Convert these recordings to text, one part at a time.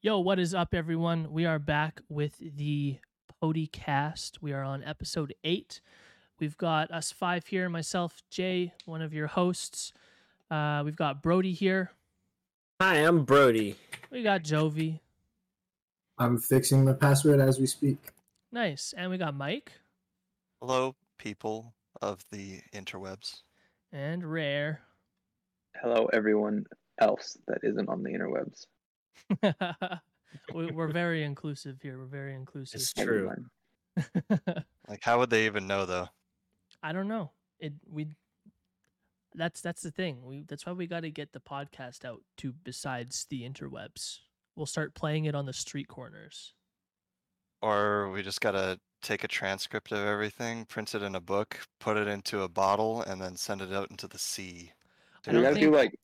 Yo, what is up, everyone? We are back with the Podcast. We are on episode eight. We've got us five here. Myself, Jay, one of your hosts. Uh, we've got Brody here. Hi, I'm Brody. We got Jovi. I'm fixing the password as we speak. Nice. And we got Mike Hello, people of the interwebs. and Rare. Hello, everyone else that isn't on the interwebs. We- We're very inclusive here. We're very inclusive. It's true. Like, how would they even know though? I don't know. It we that's that's the thing. We that's why we got to get the podcast out to besides the interwebs. We'll start playing it on the street corners. Or we just gotta take a transcript of everything, print it in a book, put it into a bottle, and then send it out into the sea. I we don't gotta think- do like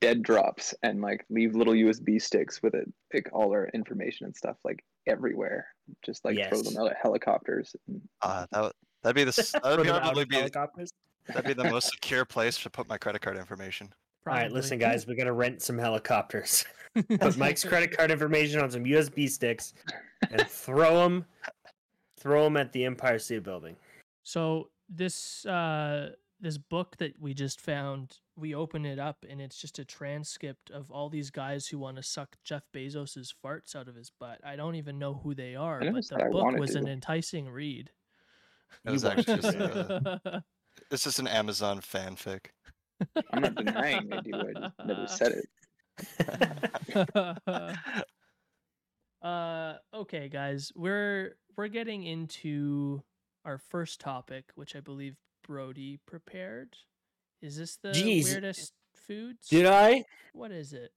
dead drops and like leave little USB sticks with it, like all our information and stuff like everywhere. Just like throw them out at helicopters. And Uh, that would that'd be the that would For the probably be helicopters. that'd be the most secure place to put my credit card information. All right, listen, guys, we gotta rent some helicopters. Put Mike's credit card information on some USB sticks and throw them, throw them at the Empire State Building. So this uh this book that we just found, we open it up and it's just a transcript of all these guys who want to suck Jeff Bezos's farts out of his butt. I don't even know who they are, but the book wanted was an enticing read. It was actually just uh, it's just an Amazon fanfic. I'm not denying I do. I never said it. uh okay guys we're we're getting into our first topic which i believe brody prepared is this the Jeez. weirdest foods Did I? what is it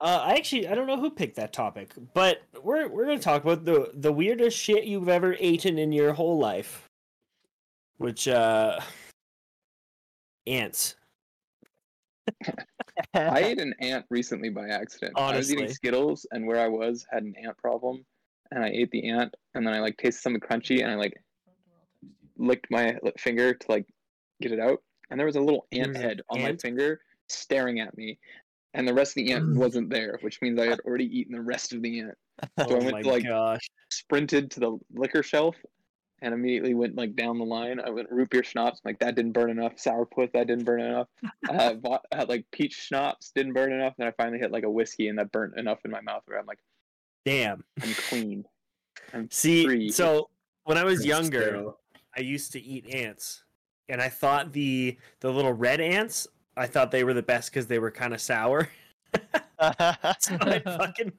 Uh, I actually I don't know who picked that topic, but we're we're gonna talk about the the weirdest shit you've ever eaten in your whole life, which uh, ants. I ate an ant recently by accident. Honestly. I was eating Skittles, and where I was had an ant problem, and I ate the ant, and then I like tasted something crunchy, and I like licked my finger to like get it out, and there was a little ant was an head on my finger staring at me, and the rest of the ant wasn't there, which means I had already eaten the rest of the ant. So I oh went my to, like, gosh! Sprinted to the liquor shelf, and immediately went like down the line. I went root beer schnapps, like that didn't burn enough. Sourpuss, that didn't burn enough. uh, bought, had like peach schnapps, didn't burn enough. Then I finally hit like a whiskey, and that burnt enough in my mouth where I'm like, Damn. I'm clean. I'm See, free. so when I was younger. I used to eat ants, and I thought the the little red ants. I thought they were the best because they were kind of sour. so I'd fucking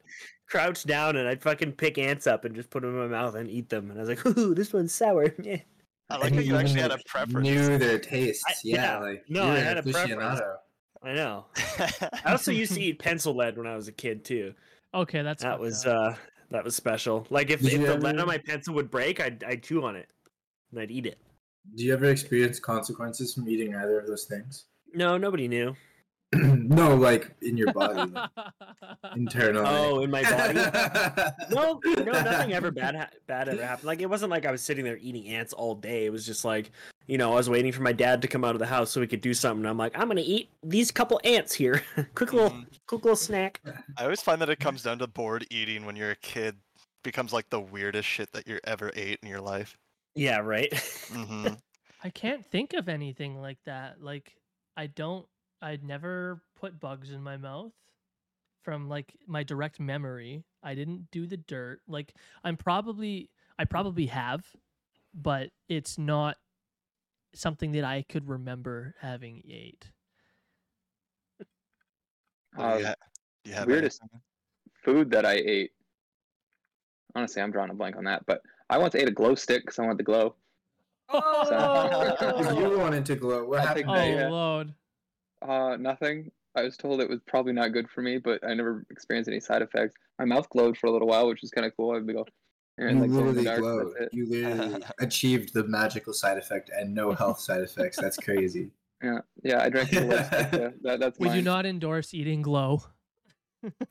crouch down and I'd fucking pick ants up and just put them in my mouth and eat them. And I was like, "Ooh, this one's sour." Yeah. I like And how you actually had a even preference. Knew their tastes. I- yeah, yeah. like No, I had a preference. I know. I also used to eat pencil lead when I was a kid too. okay that's That was up. uh that was special. Like if, if the lead on my pencil would break, I'd I'd chew on it and I'd eat it. Do you ever experience consequences from eating either of those things? No, nobody knew. no, like in your body, like, internally. Oh, in my body. no, no, nothing ever bad ha- bad ever happened. Like it wasn't like I was sitting there eating ants all day. It was just like, you know, I was waiting for my dad to come out of the house so we could do something. And I'm like, I'm gonna eat these couple ants here. quick little, Mhm. quick little snack. I always find that it comes down to bored eating when you're a kid. Becomes like the weirdest shit that you ever ate in your life. Yeah, right. hmm i can't think of anything like that like i don't i'd never put bugs in my mouth from like my direct memory i didn't do the dirt like i'm probably i probably have but it's not something that i could remember having ate Uh, yeah. Do you have weirdest- anything? food that I ate. Honestly, I'm drawing a blank on that, but I once ate a glow stick because I wanted the glow. If you wanted to glow, what I'll happened? take oh that, to you? yeah. lord Uh, nothing. I was told it was probably not good for me, but I never experienced any side effects. My mouth glowed for a little while, which was kind of cool. I'd be go, and You like glow literally dark. glowed. You literally achieved the magical side effect and no health side effects. That's crazy. Yeah, yeah. I drank the glow. Yeah, that, that's we do mine. not endorse eating glow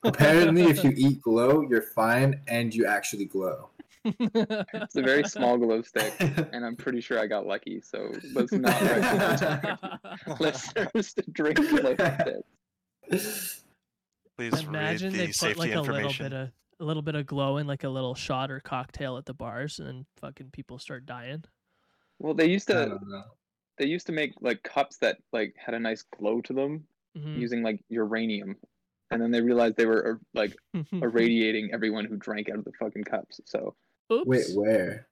Apparently, if you eat glow, you're fine and you actually glow. It's a very small glow stick, and I'm pretty sure I got lucky. So let's not recommend listeners to drink glow sticks. Please Imagine read they the put safety like a little information. bit of a little bit of glow in like a little shot or cocktail at the bars, and then fucking people start dying. Well, they used to they used to make like cups that like had a nice glow to them Mhm. using like uranium, and then they realized they were uh, like irradiating everyone who drank out of the fucking cups. So Oops. Wait, where?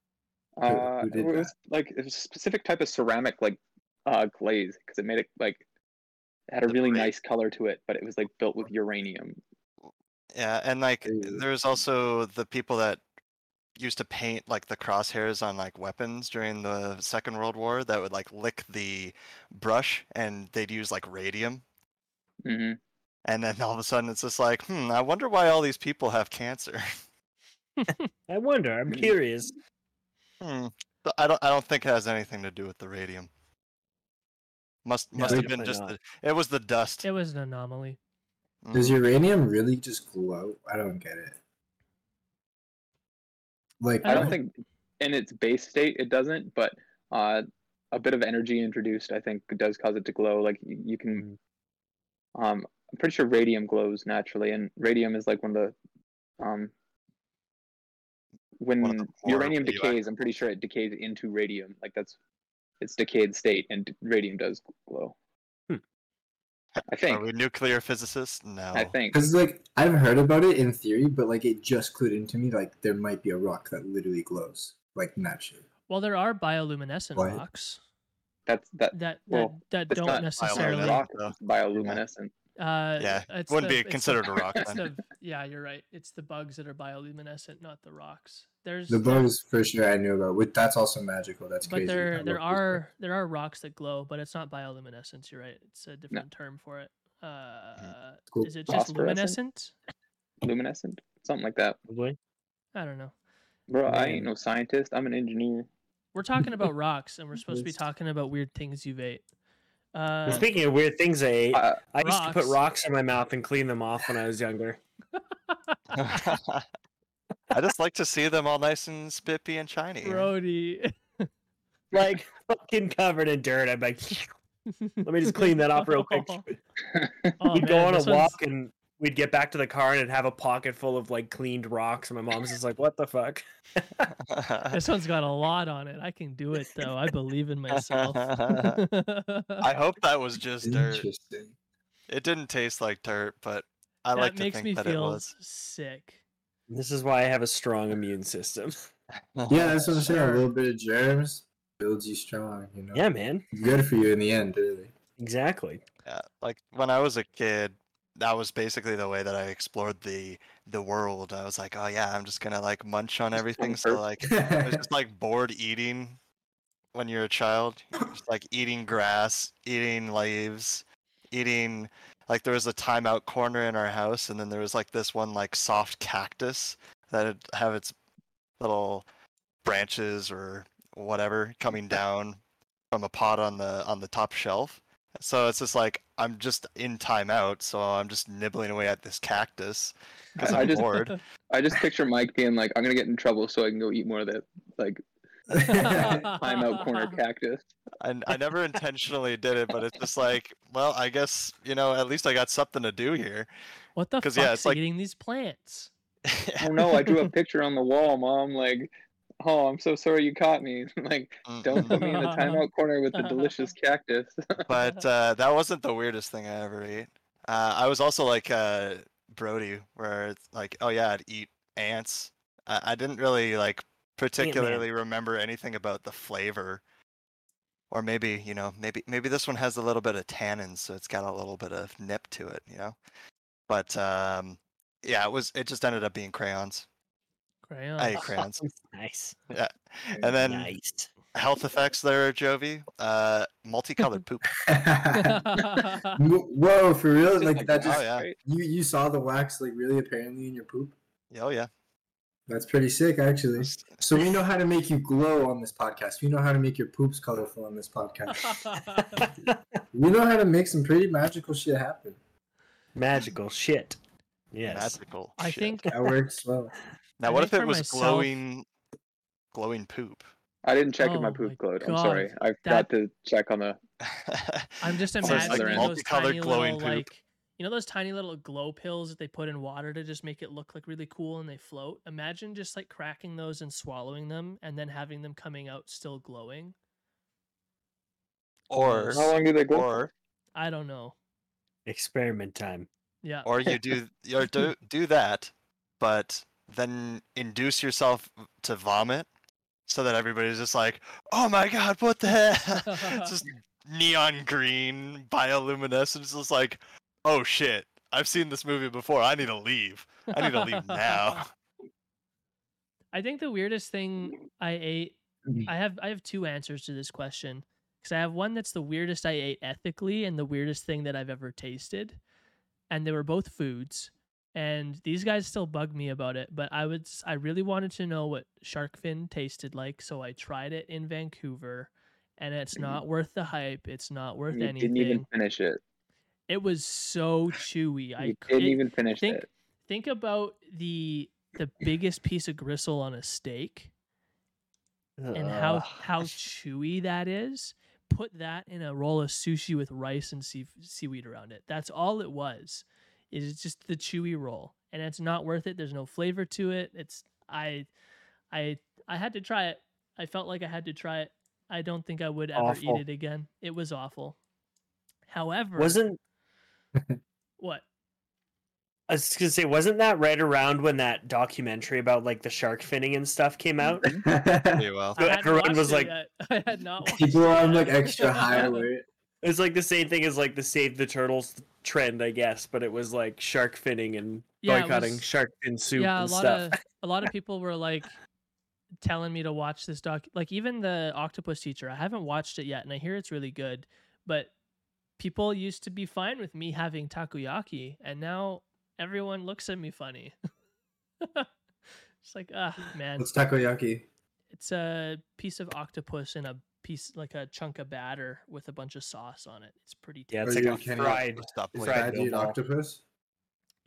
Who- uh, who it did was like it was a specific type of ceramic like uh glaze because it made it like it had a The really bra- nice color to it, but it was like built with uranium. Yeah, and like Ew. there's also the people that used to paint like the crosshairs on like weapons during the Second World War that would like lick the brush and they'd use like radium. hmm And then all of a sudden it's just like, hmm, I wonder why all these people have cancer. I wonder. I'm Mm. curious. hmm. but I don't I don't think it has anything to do with the radium. Must No, must have been just not. the, it was the dust. It was an anomaly. Does Mhm. uranium really just glow? I don't get it. Like, I I don't don't- think in its base state it doesn't, but uh, a bit of energy introduced, I think, does cause it to glow. Like you, you can, um, I'm pretty sure radium glows naturally, and radium is like one of the, um, when One of uranium radioactive decays, I'm pretty sure it decays into radium. Like that's its decayed state, and radium does glow. Hmm. I Are think. we nuclear physicists? No. I think. because like I've heard about it in theory, but like it just clued into me like there might be a rock that literally glows like naturally. Well, there are bioluminescent What? rocks That's that. that Well, that, that don't necessarily. bioluminescent. rock. though. It's bioluminescent. Uh, Yeah, it wouldn't the- be it's the- considered a rock the- yeah, you're right. It's the bugs that are bioluminescent, not the rocks. There's The bugs for sure I knew about. With that's also magical. That's but crazy. I there love there those are there are rocks that glow, but it's not bioluminescence. You're right. It's a different term for it. Uh, Cool. is it just luminescent? Luminescent, something like that. Probably. I don't know. Bro, I ain't no scientist. I'm an engineer. We're talking about rocks, and we're supposed to be talking about weird things you've ate. Uh, Speaking of weird things I ate, Uh, I used to put rocks. rocks in my mouth and clean them off when I was younger. I just like to see them all nice and spippy and shiny. Brody. Like fucking covered in dirt. I'm like, let me just clean that off real quick. Oh, we'd go man, on a this one's- walk and we'd get back to the car and it'd have a pocket full of like cleaned rocks. And my mom's just like, what the fuck? This one's got a lot on it. I can do it though. I believe in myself. I hope that was just dirt. It didn't taste like dirt, but I that like to makes think me that it feel was. sick. This is why I have a strong immune system. Yeah, that's what I'm saying. A little bit of germs builds you strong. You know. Yeah, man. Good for you in the end, really. Exactly. Yeah, like when I was a kid, that was basically the way that I explored the the world. I was like, oh yeah, I'm just gonna like munch on everything. So like, I was just like bored eating when you're a child. Just like eating grass, eating leaves, eating. Like there was a timeout corner in our house, and then there was like this one like soft cactus that'd have its little branches or whatever coming down from a pot on the on the top shelf. So it's just like I'm just in timeout, so I'm just nibbling away at this cactus because I I'm just- bored. I just picture Mike being like, "I'm gonna get in trouble, so I can go eat more of that like timeout corner cactus." I, I never intentionally did it, but it's just like, well, I guess you know, at least I got something to do here. What the 'Cause, fuck's yeah, it's like- eating these plants? Oh no, I drew a picture on the wall, mom. Like, oh, I'm so sorry you caught me. like, don't put me in the timeout corner with the delicious cactus. but uh, that wasn't the weirdest thing I ever ate. Uh, I was also like uh, Brody, where it's like, oh yeah, I'd eat ants. I, I didn't really like particularly remember anything about the flavor, or maybe you know, maybe maybe this one has a little bit of tannins, so it's got a little bit of nip to it, you know. But um, yeah, it was. It just ended up being crayons. Crayons. I ate crayons, Nice. Yeah. and then nice. health effects there, Jovi. Uh, multicolored poop. Whoa, for real? Like that oh, just yeah. you you saw the wax like really apparently in your poop? Oh yeah. That's pretty sick actually. So we know how to make you glow on this podcast. We know how to make your poops colorful on this podcast. we know how to make some pretty magical shit happen. Magical shit. Yes. Magical. I shit. think That works well. Now, I what if it was myself- glowing, glowing poop? I didn't check if Oh my my poop glowed. I'm sorry. I that- forgot to check on the. I'm just imagining like those multicolored tiny glowing little poop. like You know those tiny little glow pills that they put in water to just make it look like really cool and they float? Imagine just like cracking those and swallowing them and then having them coming out still glowing. Or How long do they go? or I don't know. Experiment time. Yeah. or you do or do do that, but then induce yourself to vomit, so that everybody's just like, "Oh my god, what the hell?" It's just neon green bioluminescence. It's like, "Oh shit, I've seen this movie before. I need to leave. I need to leave now." I think the weirdest thing I ate mm. I have I have two answers to this question because I have one that's the weirdest I ate ethically and the weirdest thing that I've ever tasted, and they were both foods. And these guys still bug me about it, but I would i really wanted to know what shark fin tasted like, so I tried it in Vancouver, and it's mm-hmm. not worth the hype. It's not worth You anything. didn't even finish it. It was so chewy. I You c- didn't it- even finish think it. think about the the biggest piece of gristle on a steak and how how chewy that is. Put that in a roll of sushi with rice and sea, seaweed around it. That's all it was. Is just the chewy roll, and it's not worth it. There's no flavor to it. It's I, I I had to try it. I felt like I had to try it. I don't think I would ever Awful. eat it again. It was awful. However, Wasn't what? I was gonna say, wasn't that right around when that documentary about like the shark finning and stuff came out? Pretty well. So everyone was it like- yet. I had not watched People are on like extra high alert. It's like the same thing as like the save the turtles trend, I guess, but it was like shark finning and Yeah, boycotting was- shark fin soup yeah, a lot stuff. of a lot of people were like telling me to watch this doc. Like even the Octopus Teacher, I haven't watched it yet, and I hear it's really good. But people used to be fine with me having takoyaki, and now everyone looks at me funny. it's like, ah, man, What's takoyaki? it's a piece of octopus in a piece like a chunk of batter with a bunch of sauce on it. It's pretty yeah, tasty. it's Are like you a kidding? fried. Stop Is Fried that dude biltong. octopus?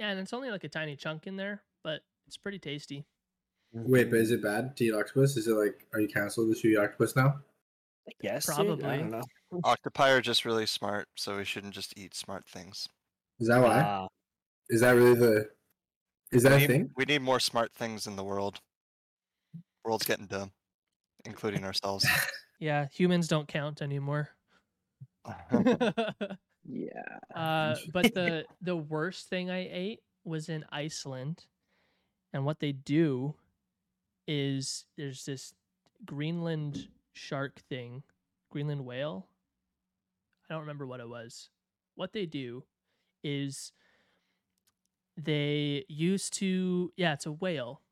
Yeah, and it's only like a tiny chunk in there, but it's pretty tasty. Wait, but is it bad to eat octopus? Is it like, are you canceled to eat octopus now? Yes, Probably. I don't know. Octopi are just really smart, so we shouldn't just eat smart things. Is that why? Ah, Is that really the? Is that we a need, thing? we need more smart things in the world. World's getting dumb, including ourselves. Yeah, humans don't count anymore. Yeah. uh, but the the worst thing I ate was in Iceland, and what they do is there's this Greenland shark thing, Greenland whale. I don't remember what it was. What they do is they used to yeah, it's a whale,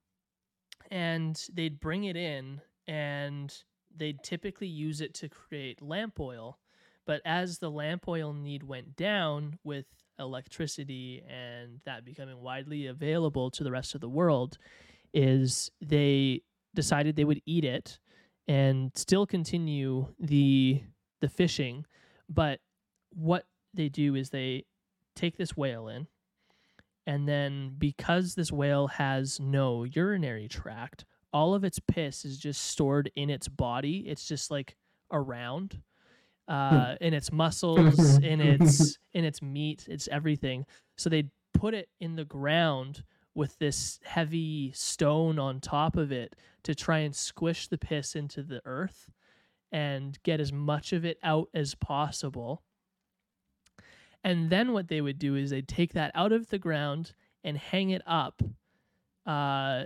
and they'd bring it in and they'd typically use it to create lamp oil but as the lamp oil need went down with electricity and that becoming widely available to the rest of the world, is they decided they would eat it and still continue the the fishing. But what they do is they take this whale in, and then because this whale has no urinary tract, all of its piss is just stored in its body. It's just like around uh, in its muscles, in its in its meat, it's everything. So they put it in the ground with this heavy stone on top of it to try and squish the piss into the earth and get as much of it out as possible. And then what they would do is they'd take that out of the ground and hang it up uh,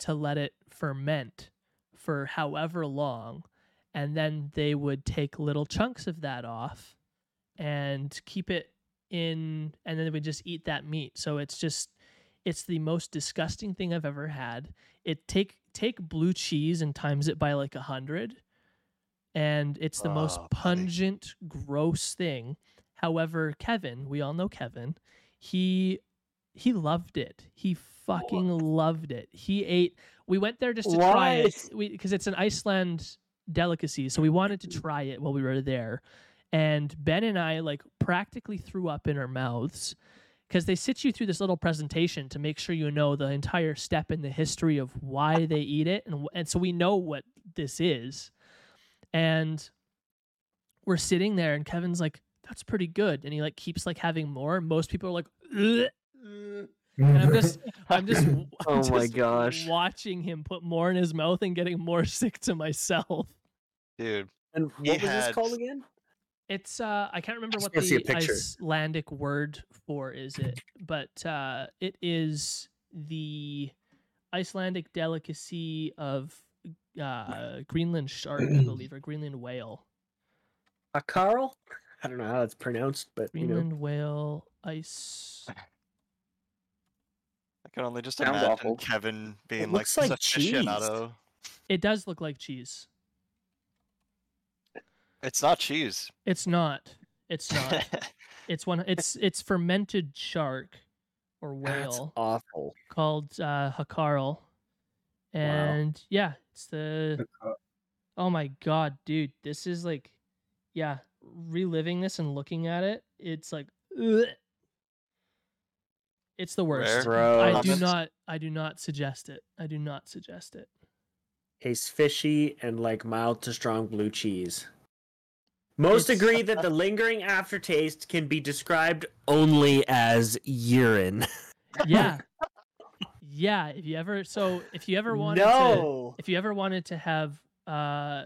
to let it ferment for however long and then they would take little chunks of that off and keep it in and then they would just eat that meat. So it's just it's the most disgusting thing i've ever had. It take take blue cheese and times it by like a hundred and it's the most Oh, buddy. pungent gross thing. However kevin we all know kevin he he loved it he fucking loved it he ate we went there just to try it because it's an iceland delicacy. So we wanted to try it while we were there. And Ben and I like practically threw up in our mouths because they sit you through this little presentation to make sure you know the entire step in the history of why they eat it. And, and so we know what this is. And we're sitting there and Kevin's like, that's pretty good. And he like keeps like having more. Most people are like, "Ugh." And I'm just, I'm just, I'm Oh my gosh. watching him put more in his mouth and getting more sick to myself. Dude, And what was this called again? It's uh I can't remember just what wanna see a the. Icelandic word for is it, but uh it is the Icelandic delicacy of uh Greenland shark, I believe, or Greenland whale. A Carl? I don't know how it's pronounced, but you know. Greenland whale ice. I can only just Sounds imagine awful. Kevin being like looks like this aficionado. It does look like cheese. It's not cheese. It's not. It's not. it's one it's it's fermented shark or That's whale awful. called uh Hakarl. And yeah, it's the Oh my god, dude, this is like, yeah, reliving this and looking at it, it's like, ugh. It's the worst. Bro. I do not, I do not suggest it. I do not suggest it. Tastes fishy and like mild to strong blue cheese. Most It's- agree that the lingering aftertaste can be described only as urine. Yeah, yeah. If you ever, so if you ever wanted to, if you ever wanted to have uh,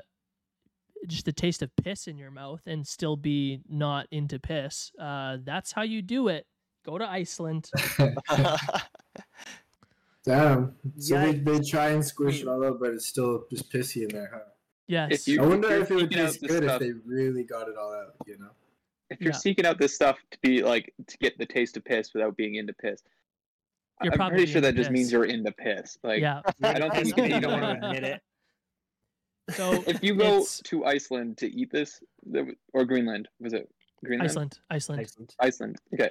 just the taste of piss in your mouth and still be not into piss, uh, that's how you do it. Go to Iceland. Damn. So Yeah. they, they try and squish it all up, but it's still just pissy in there, huh? Yes. you- I wonder you're if it would taste good stuff- if they really got it all out, you know? If you're Yeah. seeking out this stuff to be like to get the taste of piss without being into piss, You're I'm pretty sure that just means you're into piss. Like, yeah. I don't think you can you eat don't it. want to admit it. So if you go it's- to Iceland to eat this, or Greenland, was it Greenland? Iceland, Iceland. Iceland. Iceland. Okay.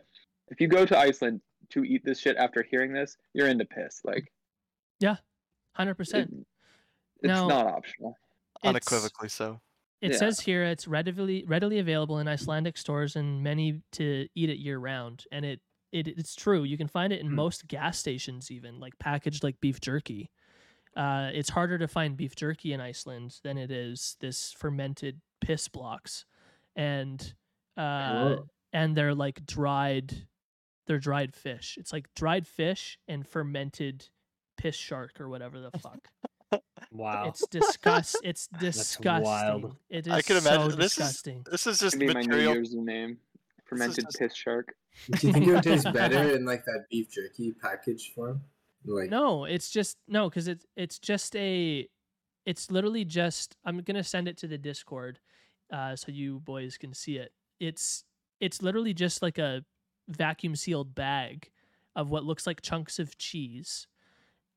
If you go to Iceland to eat this shit after hearing this, you're into piss. Like, yeah, Hundred it, percent. it's Now- not optional. Unequivocally so. It Yeah. says here it's readily readily available in Icelandic stores and many to eat it year round. And it, it it's true. You can find it in Hmm. most gas stations, even like packaged like beef jerky. Uh, it's harder to find beef jerky in Iceland than it is this fermented piss blocks, and uh, and they're like dried, they're dried fish. It's like dried fish and fermented piss shark or whatever the fuck. Wow. It's disgust. It's wild. disgusting. It is I can so imagine this is disgusting. this is just Give me my New material. Year's name. Fermented just- piss shark. Do you think it would taste better in like that beef jerky package form? Like, No, it's just no, because it's it's just a, it's literally just. I'm gonna send it to the Discord, uh, so you boys can see it. It's it's literally just like a vacuum sealed bag of what looks like chunks of cheese,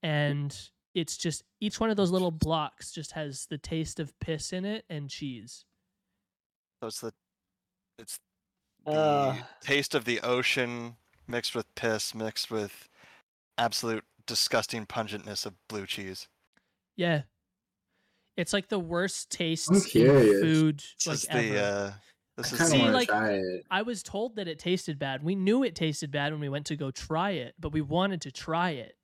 and it's just each one of those little blocks just has the taste of piss in it and cheese. So it's the it's the Uh. taste of the ocean mixed with piss mixed with absolute disgusting pungentness of blue cheese. Yeah. It's like the worst taste in food like ever. the uh this I is kind See, of want to like- try it. I was told that it tasted bad. We knew it tasted bad when we went to go try it, but we wanted to try it.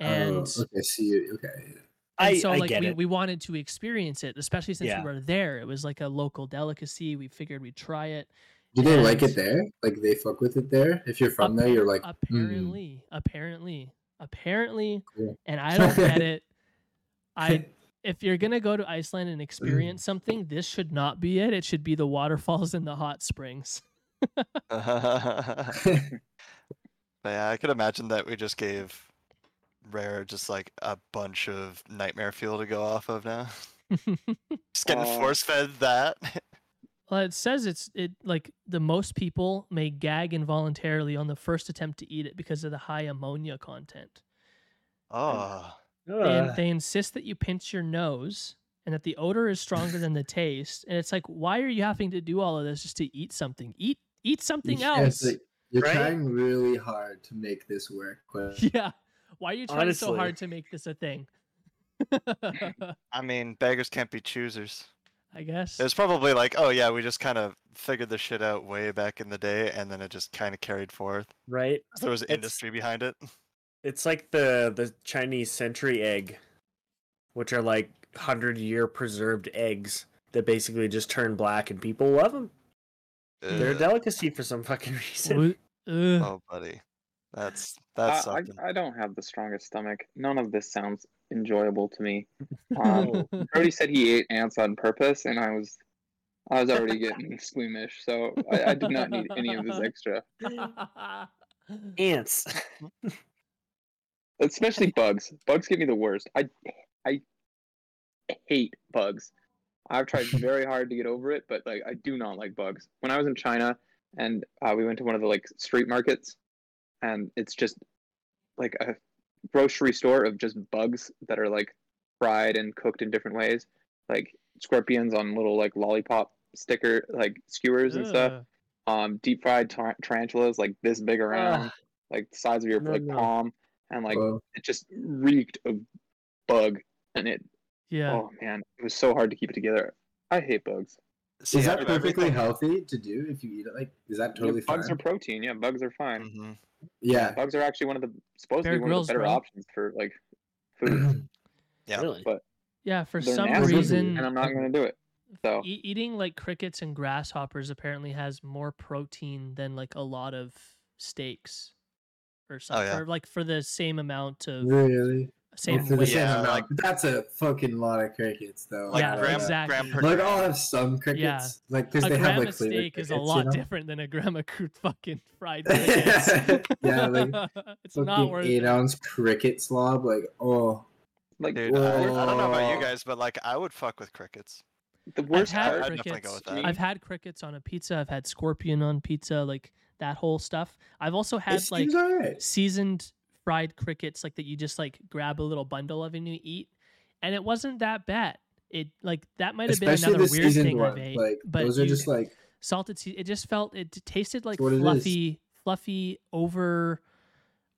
And, oh, okay, see it. Okay. and I, so I like get we, it. we wanted to experience it, especially since Yeah. we were there. It was like a local delicacy. We figured we'd try it. Do they like it there? Like they fuck with it there? If you're from there, you're like, mm, Apparently, apparently, apparently, Cool. and I don't get it. I if you're gonna go to Iceland and mm. experience something, this should not be it. It should be the waterfalls and the hot springs. But yeah, I could imagine that we just gave Rare just like a bunch of nightmare fuel to go off of now. Just getting Aw. force fed that. Well, it says it's it like the most people may gag involuntarily on the first attempt to eat it because of the high ammonia content. oh. And ah. Ugh. they insist that you pinch your nose and that the odor is stronger than the taste. And it's like, why are you having to do all of this just to eat something? Eat eat something Yeah, else. like, you're Right? trying really hard to make this work, but yeah. Why are you trying so hard to make this a thing? I mean, beggars can't be choosers. I guess. It was probably like, oh yeah, we just kind of figured this shit out way back in the day, and then it just kind of carried forth. right? There was It's- industry behind it. It's like the the Chinese century egg, which are like hundred year preserved eggs that basically just turn black, and people love them. They're a delicacy for some fucking reason. Wo- Oh, buddy. That's that's I, something. I, I don't have the strongest stomach. None of this sounds enjoyable to me. Um, Brody said he ate ants on purpose, and I was, I was already getting squeamish, so I, I did not need any of this extra. Ants. Especially bugs. Bugs get me the worst. I, I hate bugs. I've tried very hard to get over it, but like I do not like bugs. When I was in China and uh, we went to one of the like street markets, and it's just like a grocery store of just bugs that are like fried and cooked in different ways, like scorpions on little like lollipop sticker like skewers and stuff. Um, deep fried tar- tarantulas like this big around, Ah, like the size of your no, like no. palm, and like Well, it just reeked of bug, and it Yeah. oh man, it was so hard to keep it together. I hate bugs. See, is that perfectly healthy to do if you eat it? Like, is that Yeah, totally bugs fine? are protein. Yeah, bugs are fine. Mhm. yeah. Bugs are actually one of the supposed Bear to be one of the better bro. options for like food, Yeah. Really? but Yeah, for some nasty, reason, and I'm not going to do it. So e- eating like crickets and grasshoppers apparently has more protein than like a lot of steaks or something. yeah. Or like for the same amount of Really? same For the same Yeah, amount. like- That's a fucking lot of crickets, though. Like Yeah, gram, exactly. gram per Like gram. I'll have some crickets, yeah. like because a they have like of flavored steak is a lot you know? different than a gram of crude fucking fried crickets. Yeah, like, it's not Fucking worth eight it. ounce cricket slob, like oh, like Dude, I, I don't know about you Oh. guys, but like I would fuck with crickets. the worst had part, I'd definitely go with that. I've had crickets on a pizza. I've had scorpion on pizza, like that whole stuff. I've also it had like seems alright. seasoned fried crickets, like that you just like grab a little bundle of and you eat, and it wasn't that bad. It like that might have been another weird thing ones. I've ate. Like but those are you- just like salted. Se- it just felt it tasted like what it is. fluffy, fluffy over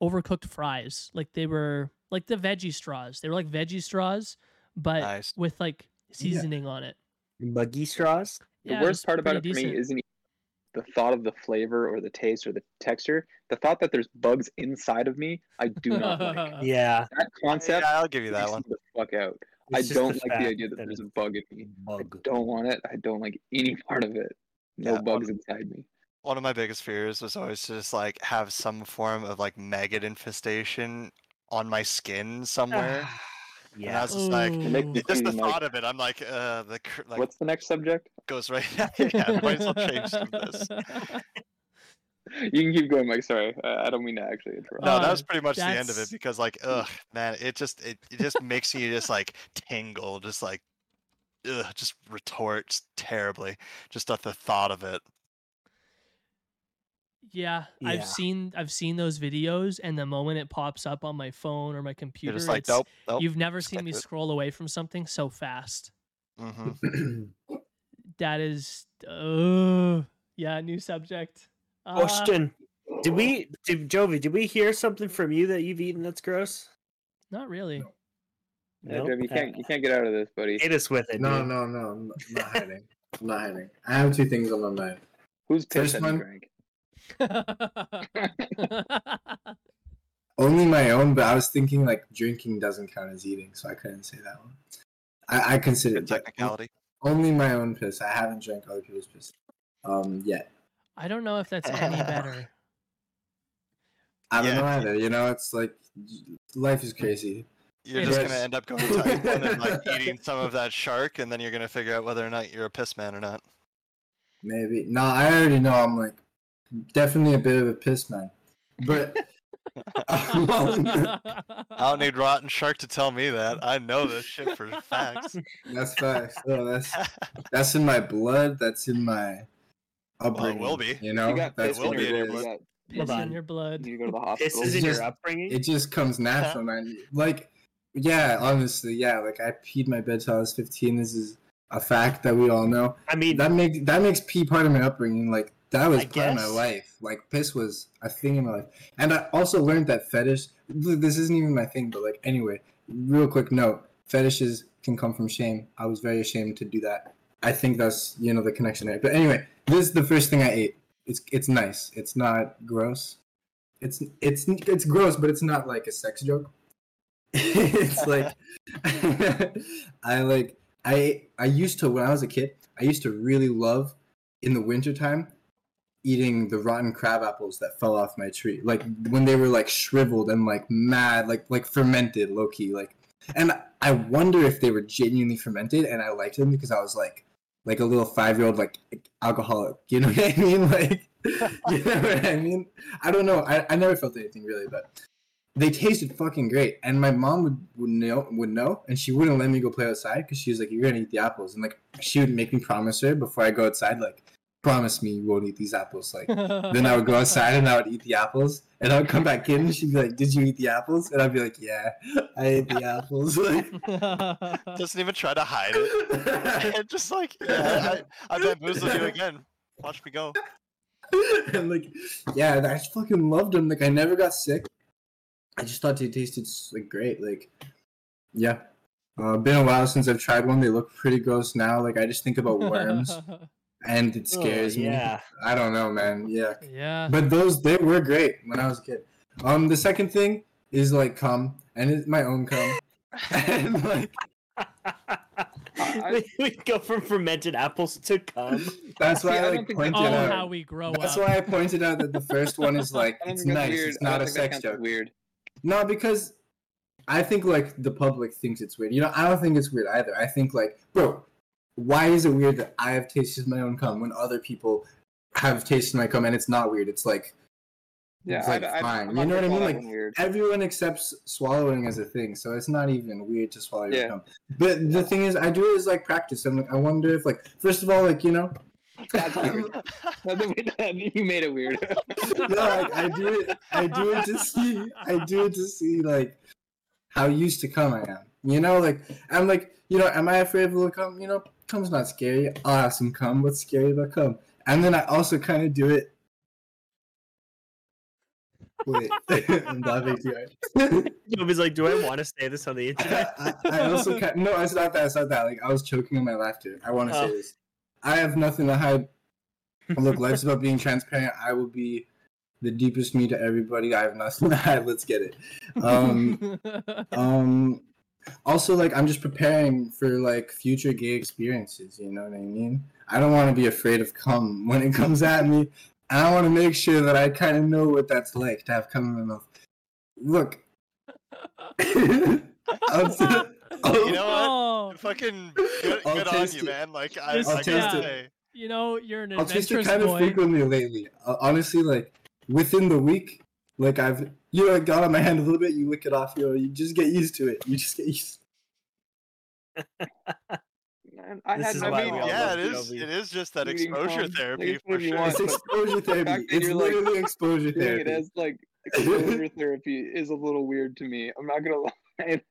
overcooked fries. Like they were like the veggie straws. They were like veggie straws, but Nice. with like Yeah. seasoning on it. Buggy straws. the Yeah, it worst part about it pretty for me isn't even the thought of the flavor or the taste or the texture. The thought that there's bugs inside of me, I do not like. Yeah. That concept Yeah, I'll give you that one. the fuck out. It's I don't the like the idea that, that there's a bug in me. I don't want it. I don't like any part of it. No Yeah, bugs inside me. One of my biggest fears was always to just like have some form of like maggot infestation on my skin somewhere. And I yeah. was just like, Ooh. just the thought of it, I'm like, uh, the cr- like What's the next subject? goes right. yeah, might as well change to this. You can keep going, Mike. Sorry, uh, I don't mean to actually interrupt. No, that Uh, was pretty much the end of it because like, ugh, man, it just it, it just makes you just like tingle, just like, ugh, just retorts terribly, just at the thought of it. Yeah, Yeah. I've seen I've seen those videos, and the moment it pops up on my phone or my computer, just like, nope, nope. you've never seen me it. scroll away from something so fast. hmm That is, uh, yeah, new subject. Uh, Question: Did we, did Jovi? Did we hear something from you that you've eaten that's gross? not really. Yeah, Nope. You can't you can't get out of this, buddy. Hit us with it. no, dude. no, no. I'm not- hiding. I'm not hiding. I have two things on my mind. Who's pissed First you one- drank? Only my own, but I was thinking like drinking doesn't count as eating, so I couldn't say that one. I, I consider it technicality. only my own piss. I haven't drank other people's piss. Um, yet. I don't know if that's any better. I don't Yeah. know either. You know, it's like life is crazy. You're It just is. gonna end up going to Iceland and like eating some of that shark, and then you're gonna figure out whether or not you're a piss man or not. Maybe. No, I already know. I'm like definitely a bit of a piss man, but I don't need rotten shark to tell me that. I know this shit for facts. that's facts. That's that's in my blood. That's in my upbringing. will be. You know, you got that's will in what be your in blood. your is. Piss in your blood. you go to the This hospital. is in just- your upbringing. It just comes natural, man. Like, yeah, honestly, yeah. Like I peed my bed till I was 15. This is a fact that we all know. I mean, That makes that makes pee part of my upbringing. Like that was I part of my life. Like piss was a thing in my life, and I also learned that fetish. This isn't even my thing, but like anyway, real quick note: fetishes can come from shame. I was very ashamed to do that. I think that's you know the connection there. But anyway, this is the first thing I ate. It's it's nice. It's not gross. It's it's it's gross, but it's not like a sex joke. it's like I like I I used to when I was a kid, I used to really love in the wintertime eating the rotten crab apples that fell off my tree, like when they were like shriveled and like mad, like like fermented, low key, like. And I wonder if they were genuinely fermented, and I liked them because I was like, like a little five year old like alcoholic. You know what I mean? Like, you know what I mean? I don't know. I, I never felt anything really, but they tasted fucking great. And my mom would, would know would know, and she wouldn't let me go play outside because she was like, "You're gonna eat the apples," and like she would make me promise her before I go outside, like, "Promise me you won't eat these apples." Like, then I would go outside and I would eat the apples, and I would come back in, and she'd be like, "Did you eat the apples?" And I'd be like, "Yeah, I ate the apples." Like, Doesn't even try to hide it. And just like, yeah, I, I bamboozled you again. Watch me go. and like, yeah, I just fucking loved them. Like, I never got sick. I just thought they tasted like great. Like, yeah. Uh, been a while since I've tried one. They look pretty gross now. Like, I just think about worms, and it scares Oh, me. yeah. I don't know, man. Yeah, yeah. but those they were great when I was a kid. Um, the second thing is like cum, and it's my own cum, and like I- we, we go from fermented apples to cum. that's See, why I I like pointed oh, out. how we grow That's up. why I pointed out that the first one is like it's nice. weird. It's not a sex joke. Weird. No, because I think like the public thinks it's weird. You know, I don't think it's weird either. I think like, bro, why is it weird that I have tasted my own cum when other people have tasted my cum and it's not weird? It's like Yeah, It's, like, I, fine. I'm You know what I mean? Like, weird. everyone accepts swallowing as a thing, so it's not even weird to swallow your Yeah. cum. But the thing is, I do it as like practice. I'm like, I wonder if like, first of all, like you know, That's weird. You made it weird. no, like I do it. I do it to see. I do it to see like how used to cum I am. You know, like I'm like, you know, am I afraid of a little cum? You know, cum's not scary. I'll have some cum. What's scary about cum? And then I also kind of do it. Wait, I'm laughing too hard. Jovi's like, do I want to say this on the internet? I, I also kind no, it's not that. It's not that. Like I was choking on my laughter. I want to Oh. say this. I have nothing to hide. Look, life's about being transparent. I will be the deepest me to everybody. I have nothing to hide. Let's get it. Um, um. Also, like I'm just preparing for like future gay experiences. You know what I mean? I don't want to be afraid of cum when it comes at me. And I want to make sure that I kind of know what that's like to have cum in my mouth. Look. I'll t- You know what? oh, Fucking good, I'll good on taste you, it. man. Like I, This- I I'll gotta taste it. say, you know, you're an I'll taste it adventurous kind of boy. frequently lately. Uh, honestly, like within the week, like I've you know got on my hand a little bit. You lick it off. You know, you just get used to it. You just get used. Man, I This had is my I why mean, we all yeah, love it is. Jovi. It is just that Eating exposure cum. therapy Like, for whatever you sure. want. It's exposure therapy. that It's you're, like, literally exposure Doing it therapy. as like exposure therapy is a little weird to me. I'm not gonna lie.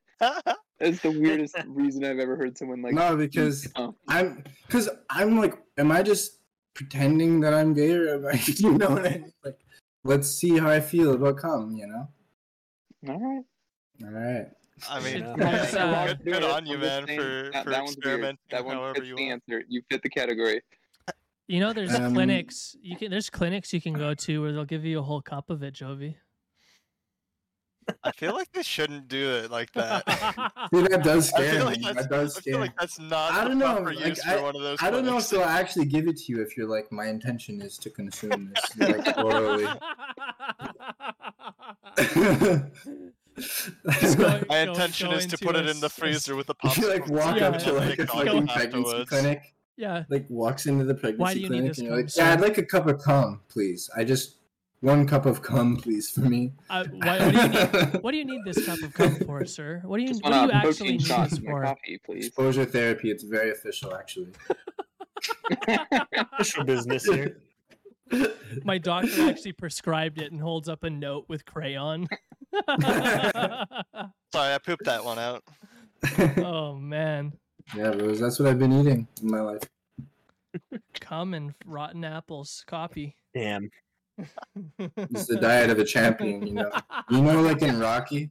It's the weirdest reason I've ever heard someone like. no, because Oh. I'm because I'm like, am I just pretending that I'm gay or am I? You know what I mean? Like, let's see how I feel about cum. You know. All right. All right. I mean, Should- Yeah. there's, Yeah, uh, good, good on you, man, saying for that, for that one's experimenting That one however fits you the want. answer. You fit the category. You know, there's Um, clinics. You can there's clinics you can go to where they'll give you a whole cup of it, Jovi. I feel like they shouldn't do it like that. See, that does scare feel me. like that's, that does I scare feel me. like that's not I don't know, like, use for one of those. I don't know if clinics. they'll actually give it to you if you're like, my intention is to consume this like orally. Just My intention is to put a it in the freezer with a you popsicle. like walk Yeah, up to like a fucking the pregnancy afterwards. clinic, Yeah. like walks into the pregnancy do you need clinic, and you're like, "Yeah, I'd like a cup of cum, please. I just one cup of cum, please, for me." Uh, why, what, do you need, what do you need this cup of cum for, sir? What do you what do you actually need shot this for? coffee, please. Exposure therapy. It's very official, actually. Official business here. My doctor actually prescribed it and holds up a note with crayon. Sorry, I pooped that one out. oh man, yeah, Rose. That's what I've been eating in my life. cum and rotten apples. Copy. Damn. It's the diet of a champion, you know. You know, like in Rocky,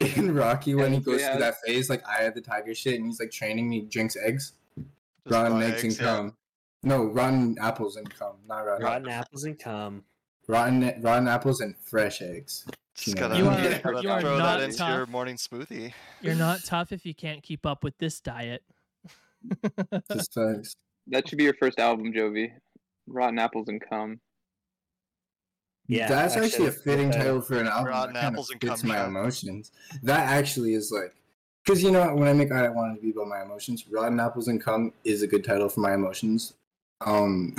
in Rocky when he goes Yeah. through that phase, like Eye of the Tiger shit, and he's like training, he drinks eggs, Just rotten raw eggs, and eggs, yeah. cum. No, rotten apples and cum, not rotten. Rotten apples and cum. Rotten, rotten apples and fresh eggs. Just You gotta, You are- gotta you are throw not that into your tough. morning smoothie. You're not tough if you can't keep up with this diet. Uh, just. That should be your first album, Jovi. Rotten apples and cum. Yeah, that's actually, a fitting good. title for an album. Rotten that kinda and fits my shot. emotions. That actually is like, because you know when I make I want it to be about my emotions. Rotten apples and cum is a good title for my emotions. Um.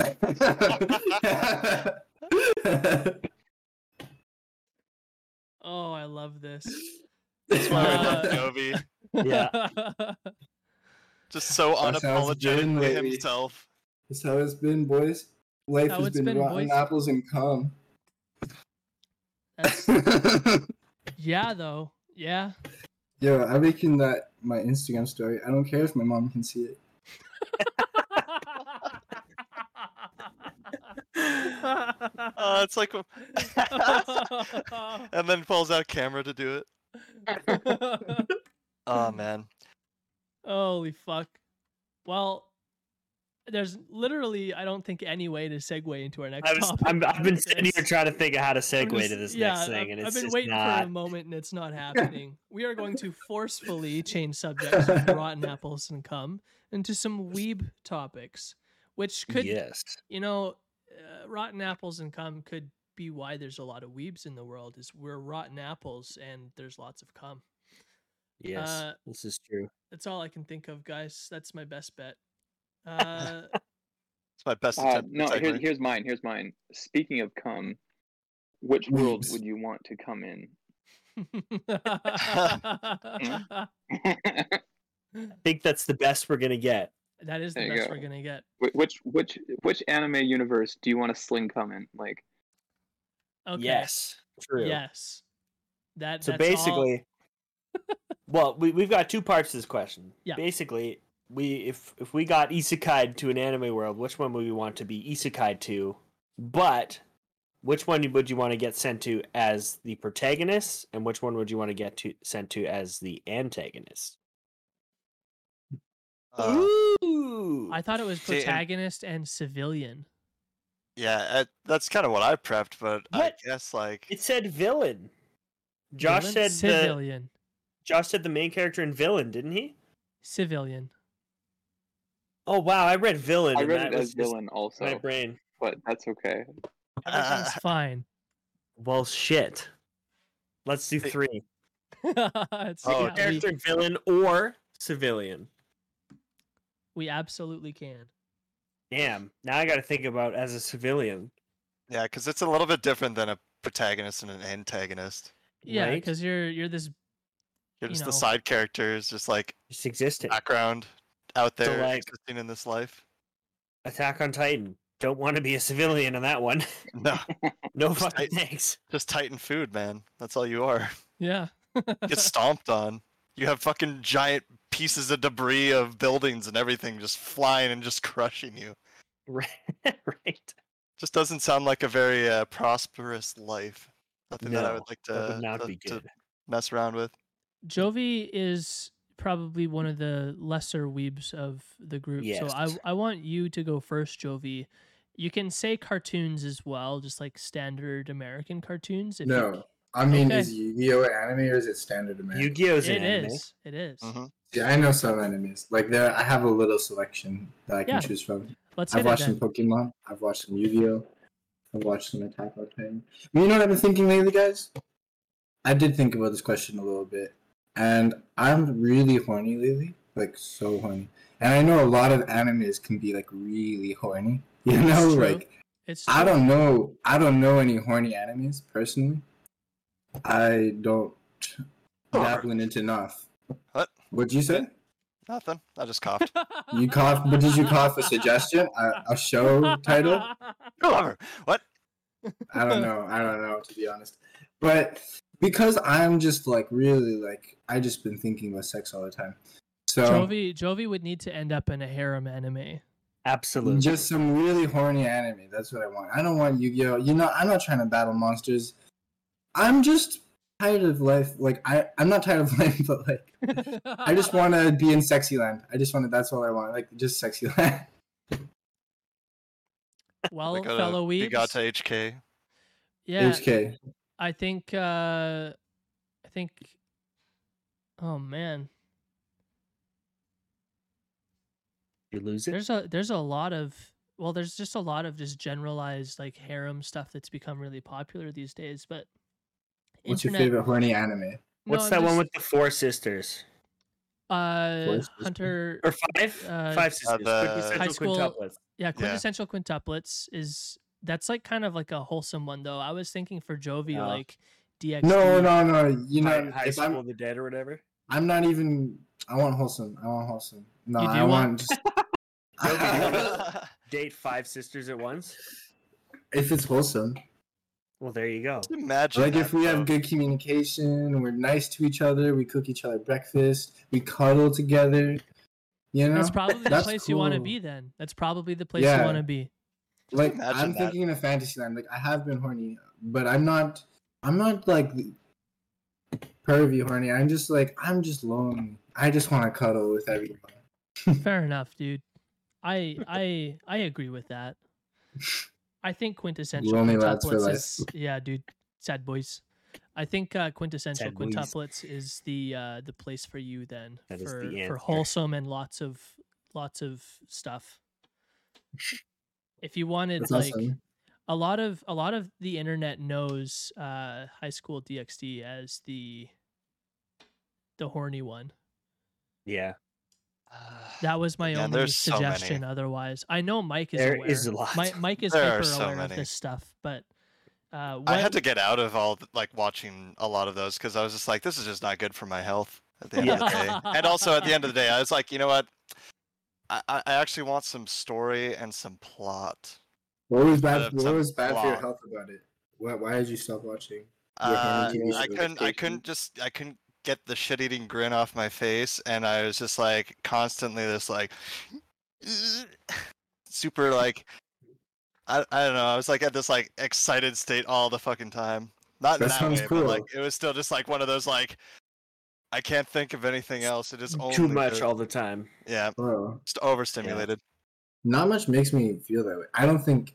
Oh, I love this. That's why we love Jovi. Yeah. Just so That's been unapologetically himself. That's how it's been, boys. Life How has it's been, been, rotten boys. apples and cum. That's, yeah, though. Yeah. Yo, I'm making that my Instagram story. I don't care if my mom can see it. Uh, it's like, and then pulls out camera to do it. Oh man, Holy fuck. Well, there's literally, I don't think, any way to segue into our next I was, topic. I'm, I've been sitting here trying to think of how to segue just- to this yeah, next thing, and I've it's been waiting for not. a moment and it's not happening. we are going to forcefully change subjects of rotten apples and cum into some weeb topics, which could, yes. you know, uh, rotten apples and cum could be why there's a lot of weebs in the world. Is we're rotten apples and there's lots of cum. Yes. Uh, this is true. That's all I can think of, guys. That's my best bet. Uh, it's my best Uh, attempt. no, at here's, here's mine. Here's mine. Speaking of come, which world would you want to come in? I think that's the best we're gonna get. That is the There you best go. we're gonna get. Which which which anime universe do you want to sling come in? Like, Okay. Yes. True. Yes. That. So that's all- basically, well, we we've got two parts to this question. Yeah. Basically, we if if we got isekai to an anime world, which one would we want to be isekai to? But which one would you want to get sent to as the protagonist, and which one would you want to get to sent to as the antagonist? Uh, Ooh. I thought it was See, and- protagonist and civilian. yeah, uh, that's kind of what I prepped, but I guess like It said villain. Josh Villain? said the civilian. Josh said the main character and villain, didn't he? Civilian. Oh wow, I read villain. I and read that it as villain also, My brain. but that's okay. Everything's uh, fine. Well, shit. Let's do three. It's- Oh, yeah, we, character villain or civilian. we absolutely can. Damn. Now I got to think about as a civilian. yeah, because it's a little bit different than a protagonist and an antagonist. Yeah, right? because you're you're this. You're You just know. the side characters, just like just existing. background out So, there like- existing in this life. Attack on Titan. Don't want to be a civilian on that one. No, no Just fucking Titan. thanks. just Titan food, man. That's all you are. Yeah. Get stomped on. You have fucking giant pieces of debris of buildings and everything just flying and just crushing you. Right. right. Just doesn't sound like a very uh, prosperous life. Nothing that I would like to, that would not to- be to mess around with. Jovi is probably one of the lesser weebs of the group. So I I want you to go first, Jovi. You can say cartoons as well, just like standard American cartoons. If you- No, I mean, Okay. is Yu-Gi-Oh anime or is it standard American? Yu-Gi-Oh's it anime. Is. It is. Mhm. Yeah, I know some animes. Like there, I have a little selection that I can Yeah. choose from. Let's I've watched some Pokemon. I've watched some Yu-Gi-Oh. I've watched some Attack on Titan. You know what I've been thinking lately, guys? I did think about this question a little bit, and I'm really horny lately, like so horny. And I know a lot of animes can be like really horny. You know, true. like It's I don't know. I don't know any horny animes personally. I don't dabble in it enough. What? What'd you say? Nothing. I just coughed. You coughed, but did you cough a suggestion? A, a show title? Whatever. What? I don't know. I don't know to be honest. But because I'm just like really like I just been thinking about sex all the time. So Jovi Jovi would need to end up in a harem anime. Absolutely. just some really horny anime. That's what I want. I don't want Yu-Gi-Oh. You know, I'm not trying to battle monsters. I'm just tired of life. Like I, I'm not tired of life, but like I just want to be in sexy land. I just want to. That's all I want. Like just sexy land. well, Like a fellow weebs. Bigata HK. Yeah, HK. I think uh I think oh man. you lose it. There's a there's a lot of well, there's just a lot of just generalized like harem stuff that's become really popular these days. But What's your favorite horny anime? What's No, that one with the four sisters uh Forest Sisters? Hunter? or five? Uh, five sisters. the- High school- quintuplets. Yeah, quintessential quintuplets is that's like kind of like a wholesome one though. I was thinking for Jovi Yeah. like DXD. No, no, no. You know, High if School I'm, of the Dead or whatever. I'm not even. I want wholesome. I want wholesome. No, You do I want- want just. Date five sisters at once. if it's wholesome, Well, there you go. Imagine like that, if we though. have good communication, we're nice to each other, we cook each other breakfast, we cuddle together. You know, That's probably the That's place you want to be then. That's probably the place you want to be. Like imagine I'm that. thinking in a fantasy land. Like I have been horny, but I'm not. I'm not like pervy horny. I'm just like I'm just lonely. I just want to cuddle with everyone. Fair enough, dude. I I I agree with that. I think quintessential Lonely quintuplets is yeah, dude. Sad boys. I think uh, quintessential Sad boys. quintuplets is the uh, the place for you then That is for the for wholesome and lots of lots of stuff. If you wanted That's like awesome. a lot of a lot of the internet knows uh, high school DxD as the the horny one. Yeah, That was my Yeah, only there's so many. suggestion. Otherwise, I know Mike is There aware. is a lot. Mi- Mike is There hyper so aware of many. this stuff, but uh, I had to get out of all th- like watching a lot of those because I was just like, this is just not good for my health at the end of the day. And also at the end of the day, I was like, you know what? I, I actually want some story and some plot. What was bad? What was bad for your health about it? Why, why did you stop watching? Uh, I couldn't. I couldn't just. I couldn't get the shit-eating grin off my face, and I was just like constantly this like super like. I, I don't know. I was like at this like excited state all the fucking time. Not That that sounds way, but like it was still just like one of those like. I can't think of anything else. It is only too much good. all the time. Yeah, Bro, just overstimulated. not much makes me feel that way. I don't think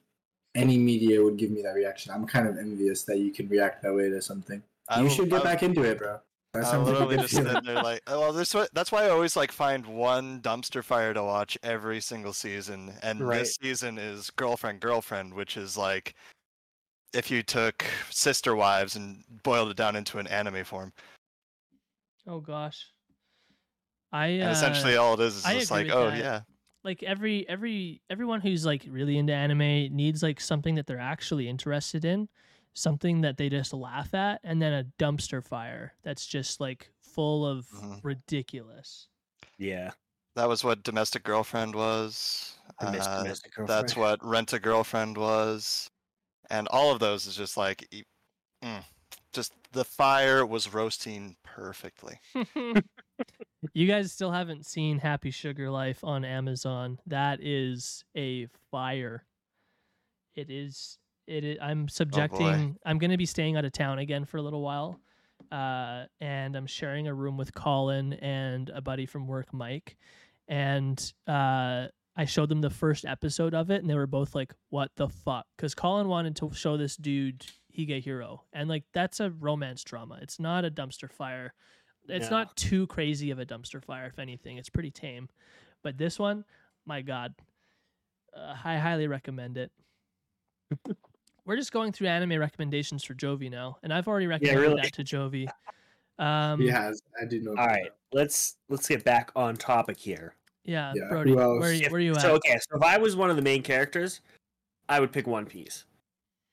any media would give me that reaction. I'm kind of envious that you can react that way to something. I you should get I- back into it, bro. That I sounds like a good just sit feeling. there like, oh, well, this what that's why I always like find one dumpster fire to watch every single season, and Right. this season is Girlfriend Girlfriend, which is like if you took Sister Wives and boiled it down into an anime form. Oh gosh, I uh, essentially, all it is is I just like, oh that. yeah, like every every everyone who's like really into anime needs like something that they're actually interested in, something that they just laugh at, and then a dumpster fire that's just like full of Mhm. ridiculous. Yeah, that was what Domestic Girlfriend was. Uh, domestic that's what Rent a Girlfriend was, and all of those is just like, mm, just the fire was roasting perfectly. you guys still haven't seen Happy Sugar Life on Amazon. That is a fire. It is. It. Is, I'm subjecting. I'm going to be staying out of town again for a little while, uh, and I'm sharing a room with Colin and a buddy from work, Mike, and uh, I showed them the first episode of it, and they were both like, "What the fuck?" Because Colin wanted to show this dude Higehiro, and like that's a romance drama. It's not a dumpster fire. It's No. not too crazy of a dumpster fire. If anything, it's pretty tame. But this one, my god, uh, I highly recommend it. We're just going through anime recommendations for Jovi now, and I've already recommended really. that to Jovi. Um, He has. I do know. All about right, let's let's get back on topic here. yeah, Yeah, Brody, who where, else? you- you at? so okay, so if I was one of the main characters, I would pick One Piece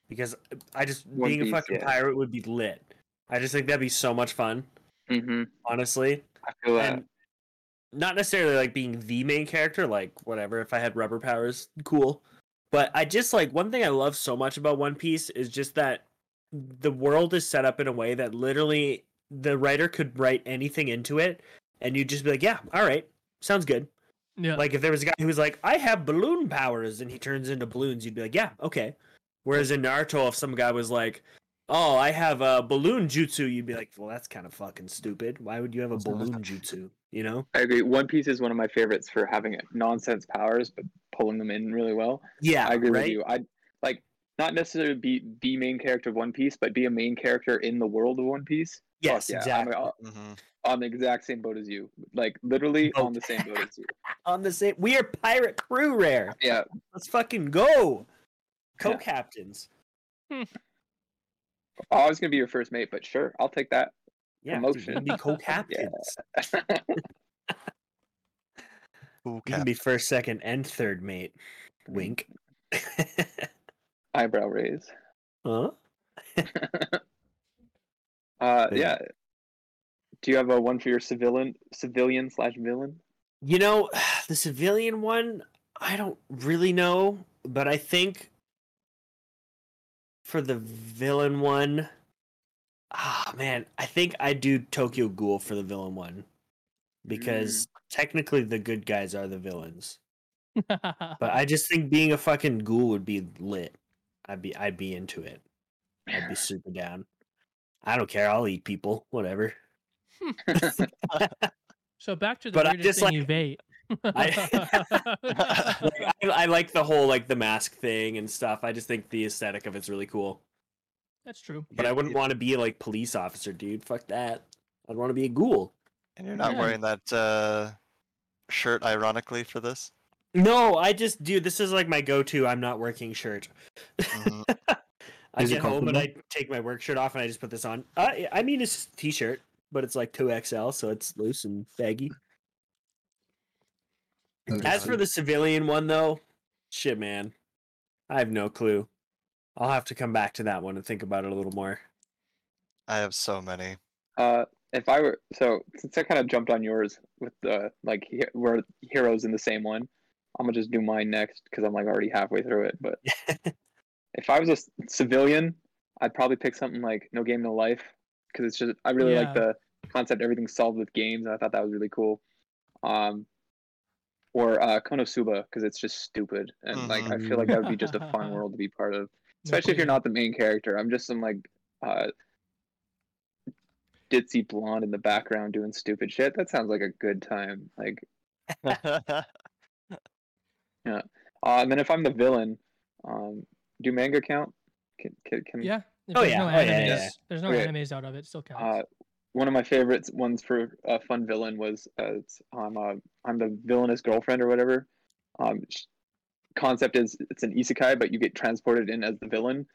because I just One being Piece, a fucking yeah. pirate would be lit. I just think that'd be so much fun, Mm-hmm. honestly. I feel that. and not necessarily like being the main character like whatever if i had rubber powers cool but i just like one thing i love so much about one piece is just that the world is set up in a way that literally the writer could write anything into it and you'd just be like yeah all right sounds good yeah, like if there was a guy who was like i have balloon powers and he turns into balloons you'd be like yeah okay whereas in naruto if some guy was like oh i have a balloon jutsu you'd be like well that's kind of fucking stupid why would you have a balloon jutsu you know I agree. One Piece is one of my favorites for having nonsense powers, but pulling them in really well. Yeah, I agree right? with you. I like not necessarily be the main character of One Piece, but be a main character in the world of One Piece. Fuck Yes, yeah. exactly. I'm, I'll, hmm on the exact same boat as you. Like literally Boat. on the same boat as you. On the same, we are pirate crew rare. Yeah. Let's fucking go. Co-captains. Oh, I was gonna be your first mate, but sure, I'll take that. Yeah, dude, Promotion. we can be co-captains. Ooh, You can be first, second, and third mate. Wink. Eyebrow raise. huh? Uh, Yeah. yeah. Do you have a one for your civilian, civilian slash villain? You know, the civilian one, I don't really know, but I think for the villain one, ah man, I think I do Tokyo Ghoul for the villain one because technically the good guys are the villains. But I just think being a fucking ghoul would be lit. I'd be I'd be into it. I'd be super down. I don't care. I'll eat people. Whatever. so back to the But I weirdest just, thing like- you've ate. Like, I, I like the whole like the mask thing and stuff. I just think the aesthetic of it's really cool. That's true. But I wouldn't want to be like police officer, dude. Fuck that. I'd want to be a ghoul. And you're not Yeah. wearing that uh, shirt, ironically, for this. No, I just dude, this is like my go-to. I'm not working shirt. Mhm. I Is get home and I take my work shirt off and I just put this on. Uh, I mean, it's just a t-shirt, but it's like 2XL, so it's loose and baggy. As for the civilian one, though, shit, man, I have no clue. I'll have to come back to that one and think about it a little more. I have so many. Uh, if I were so since I kind of jumped on yours with the like he- we're heroes in the same one, I'm gonna just do mine next because I'm like already halfway through it. But if I was a c- civilian, I'd probably pick something like No Game No Life because it's just I really like the concept everything's solved with games and I thought that was really cool. Um, or uh, Konosuba because it's just stupid and like I feel like that would be just a fun world to be part of, especially if you're not the main character. I'm just some like uh, ditzy blonde in the background doing stupid shit. That sounds like a good time. Like, uh, and then if I'm the villain, um, do manga count? Can, can, can Yeah. If Oh, there's yeah. no Oh, yeah, animes, yeah, yeah. there's no Okay. animes out of it. it Still counts. Uh, one of my favorite ones for a fun villain was uh, it's, I'm uh, I'm the villainous girlfriend or whatever. Um, concept is it's an isekai, but you get transported in as the villain,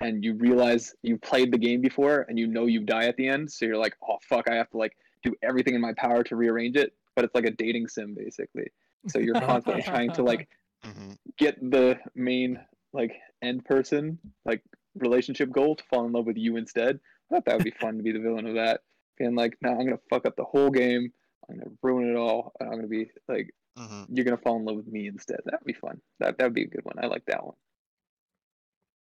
and you realize you've played the game before, and you know you die at the end. So you're like, oh fuck, I have to like do everything in my power to rearrange it. But it's like a dating sim basically. So you're constantly trying to like Mhm. get the main like end person like relationship goal to fall in love with you instead. I thought that would be fun to be the villain of that. Being like, no, I'm gonna fuck up the whole game. I'm gonna ruin it all. And I'm gonna be like, Mhm. you're gonna fall in love with me instead. That'd be fun. That that would be a good one. I like that one.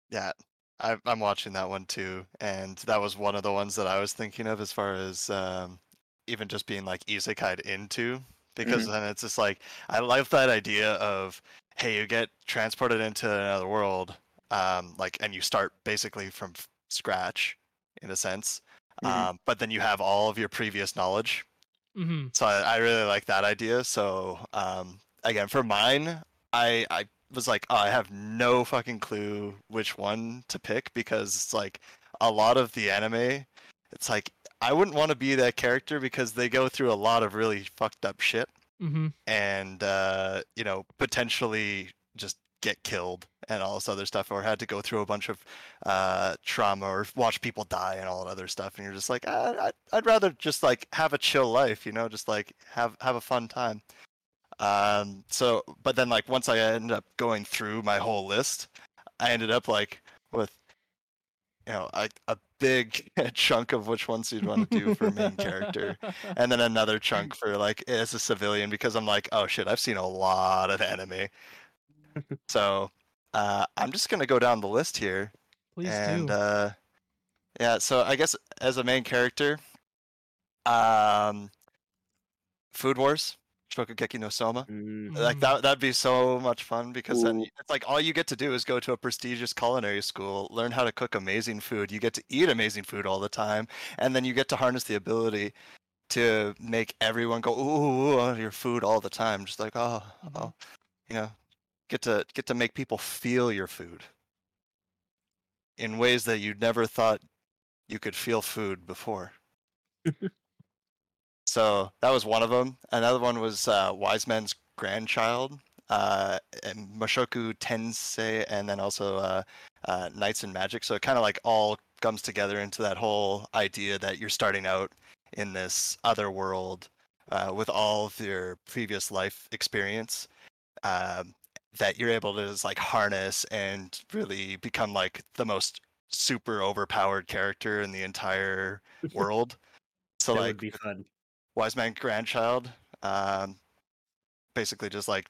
Yeah, I, I'm watching that one too, and that was one of the ones that I was thinking of as far as um, even just being like isekai'd into, because then it's just like I love that idea of hey, you get transported into another world, um, like, and you start basically from f- scratch, in a sense, Mhm. um, but then you have all of your previous knowledge, hmm so I, I really like that idea. So um, again, for mine, I I was like, oh, I have no fucking clue which one to pick because it's like a lot of the anime. It's like I wouldn't want to be that character because they go through a lot of really fucked up shit hmm and uh, you know potentially just get killed and all this other stuff or had to go through a bunch of uh, trauma or watch people die and all that other stuff and you're just like ah, I'd, I'd rather just like have a chill life you know just like have have a fun time um so but then like once i ended up going through my whole list i ended up like with you know a, a big chunk of which ones you'd want to do for main character and then another chunk for like as a civilian because I'm like, oh shit, I've seen a lot of anime. so uh, I'm just gonna go down the list here, Please and do. uh, yeah. So I guess as a main character, um, Food Wars, Shokugeki no Soma. Mm, Like Mm. that that'd be so much fun because then Ooh. y- it's like all you get to do is go to a prestigious culinary school, learn how to cook amazing food. You get to eat amazing food all the time, and then you get to harness the ability to make everyone go ooh, ooh, ooh your food all the time. Just like oh, Mhm. oh, you know, get to get to make people feel your food in ways that you never thought you could feel food before. So that was one of them. Another one was uh, Wise Man's Grandchild, uh, and Mushoku Tensei, and then also uh, uh, Knights and Magic. So it kind of like all comes together into that whole idea that you're starting out in this other world uh, with all of your previous life experience. Um, that you're able to just like harness and really become like the most super overpowered character in the entire world. So that like would be fun. wise man grandchild um basically just like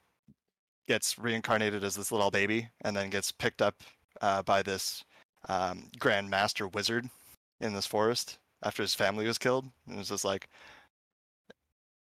gets reincarnated as this little baby and then gets picked up uh, by this um, grand master wizard in this forest after his family was killed and it was just like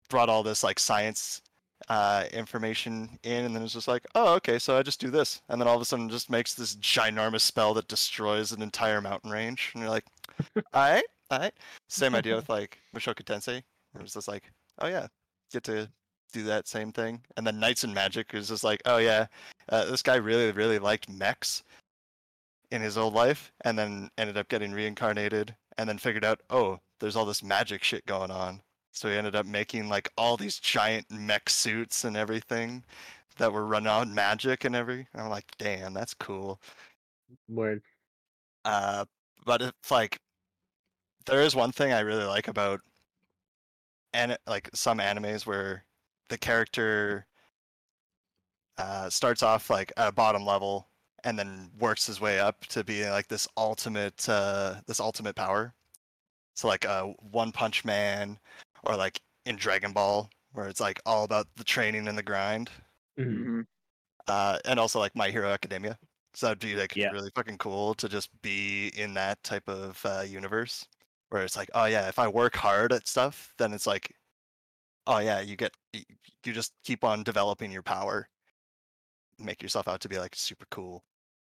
brought all this like science uh, information in and then it's just like oh okay so i just do this and then all of a sudden just makes this ginormous spell that destroys an entire mountain range and you're like all right all right same idea with like Mushoku Tensei. It was just like, oh yeah, get to do that same thing. And then Knights and Magic is just like, oh yeah, uh, this guy really really liked mechs in his old life, and then ended up getting reincarnated, and then figured out, oh, there's all this magic shit going on. So he ended up making like all these giant mech suits and everything that were run on magic and every. I'm like, damn, that's cool. Word. Uh, but it's like there is one thing I really like about and like some animes where the character uh, starts off like at a bottom level and then works his way up to be like this ultimate uh, this ultimate power. So like uh, One Punch Man or like in Dragon Ball where it's like all about the training and the grind. Mhm. Mhm. Uh, and also like My Hero Academia. So that'd be like Yeah. really fucking cool to just be in that type of uh, universe where it's like, oh yeah, if I work hard at stuff, then it's like, oh yeah, you get you just keep on developing your power, make yourself out to be like super cool.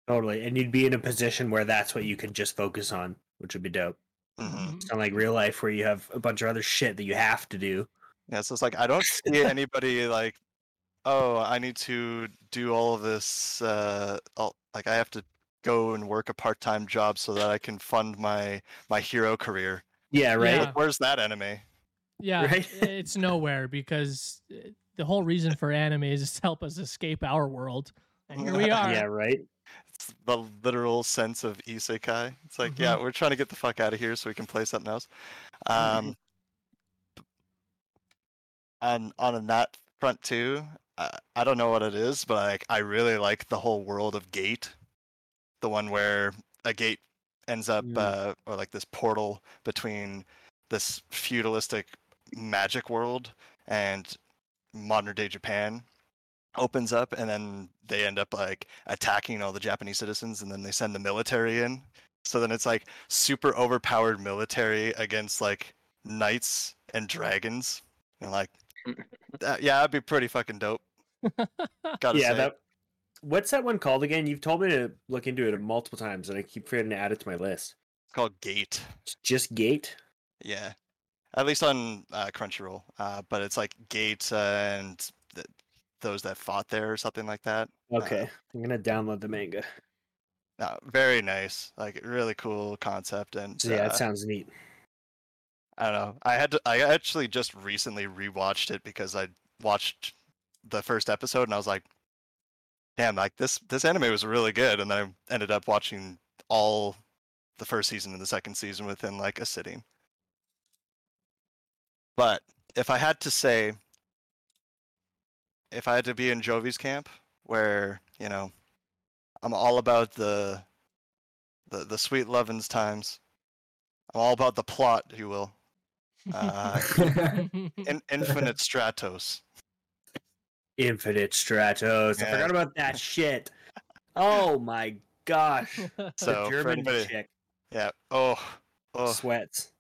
Totally. And you'd be in a position where that's what you could just focus on, which would be dope. Hmm It's not like real life where you have a bunch of other shit that you have to do. Yeah, so it's like I don't see anybody like, oh, I need to do all of this. Uh, all, like I have to go and work a part-time job so that I can fund my my hero career. Yeah, right? Yeah. Like, where's that anime? Yeah, Right? it's nowhere because uh, the whole reason for anime is to help us escape our world. And here we are. Yeah, right? It's the literal sense of isekai. It's like, yeah, we're trying to get the fuck out of here so we can play something else. Um, and on that front too, uh, I don't know what it is, but like I really like the whole world of Gate, the one where a gate ends up, Mm. uh, or like this portal between this feudalistic magic world and modern day Japan opens up and then they end up like attacking all the Japanese citizens and then they send the military in. So then it's like super overpowered military against like knights and dragons. And like that, yeah, that'd be pretty fucking dope. Gotta yeah, say. that what's that one called again? You've told me to look into it multiple times and I keep forgetting to add it to my list. It's called Gate. It's just Gate. Yeah. At least on uh, Crunchyroll. Uh, but it's like Gate uh, and th- those that fought there or something like that. Okay. I'm gonna download the manga. Uh, very nice. Like really cool concept and So yeah, uh, it sounds neat. I don't know. I had to, I actually just recently rewatched it because I watched the first episode and I was like, damn, like this this anime was really good. And then I ended up watching all the first season and the second season within like a sitting. But if I had to say, if I had to be in Jovi's camp, where you know, I'm all about the the the sweet lovins times. I'm all about the plot, if you will. Uh, in, Infinite Stratos. Infinite Stratos. I forgot about that shit. Oh my gosh. So for German anybody, chick yeah. Oh, oh. sweats.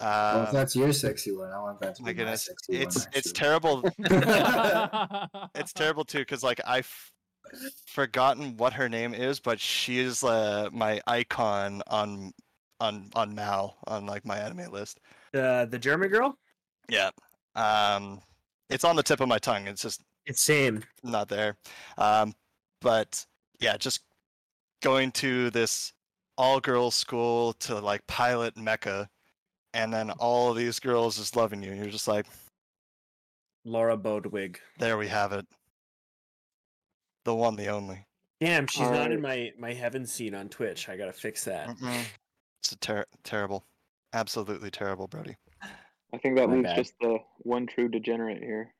Well, Uh, if that's your sexy one, I want that to my be my goodness, sexy it's one. it's actually. terrible. It's terrible too, because like I've forgotten what her name is, but she is uh, my icon on on on Mal on like my anime list. The the German girl? Yeah. Um, it's on the tip of my tongue. It's just It's same. not there. Um, but yeah, just going to this all girls school to like pilot mecha and then all of these girls just loving you. and You're just like, Laura Bodewig. there we have it. The one, the only. Damn, she's not in my my heaven scene on Twitch. I gotta fix that. Mm-mm. It's a ter- terrible, absolutely terrible, Brody. I think that My leaves bad. just the one true degenerate here.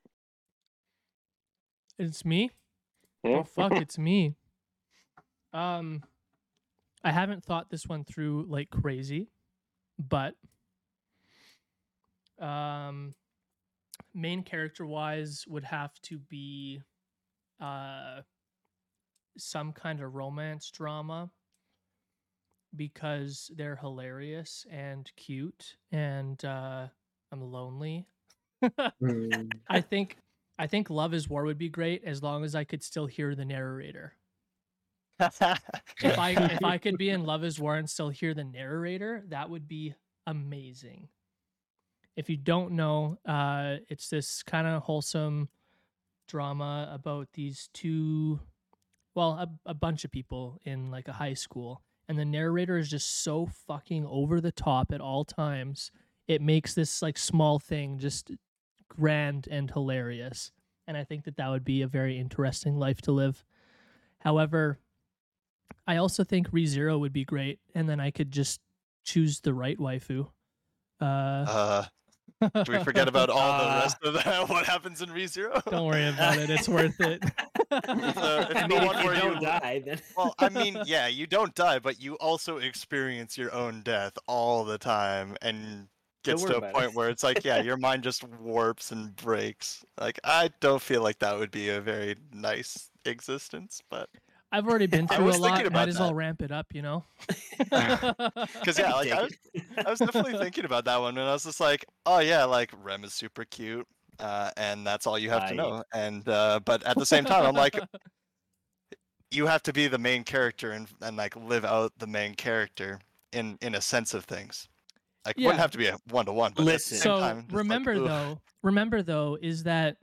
It's me. Yeah. Oh fuck, it's me. Um, I haven't thought this one through like crazy, but um, main character wise would have to be uh some kind of romance drama because they're hilarious and cute and uh I'm lonely. Mm. I think I think Love is War would be great as long as I could still hear the narrator. If I if I could be in Love is War and still hear the narrator, that would be amazing. If you don't know, uh it's this kind of wholesome drama about these two well, a, a bunch of people in like a high school and the narrator is just so fucking over the top at all times. It makes this like small thing just grand and hilarious. And I think that that would be a very interesting life to live. However, I also think ReZero would be great, and then I could just choose the right waifu. Uh, uh, do we forget about all the Uh, rest of that? What happens in ReZero? Don't worry about it; it's worth it. So, it's I mean, if you don't you- die, then Well, I mean, yeah, you don't die, but you also experience your own death all the time and gets to a about it. point where it's like, yeah, your mind just warps and breaks. Like, I don't feel like that would be a very nice existence, but I've already been through a was thinking lot. about Might as well ramp it up, you know. because yeah, like I was, I was definitely thinking about that one, and I was just like, oh yeah, like Rem is super cute, uh, and that's all you have to know. And uh, but at the same time, I'm like, you have to be the main character and and like live out the main character in in a sense of things. Like Yeah. wouldn't have to be a one to one. Listen. so time, just like, remember though, remember though, is that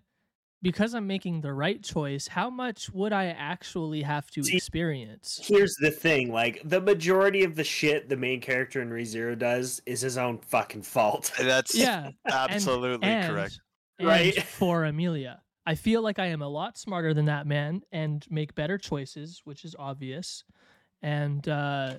because I'm making the right choice, how much would I actually have to See, experience? here's the thing: like the majority of the shit the main character in ReZero does is his own fucking fault. That's Yeah, absolutely and, correct. and Right. for Emilia. I feel like I am a lot smarter than that man and make better choices, which is obvious. And uh,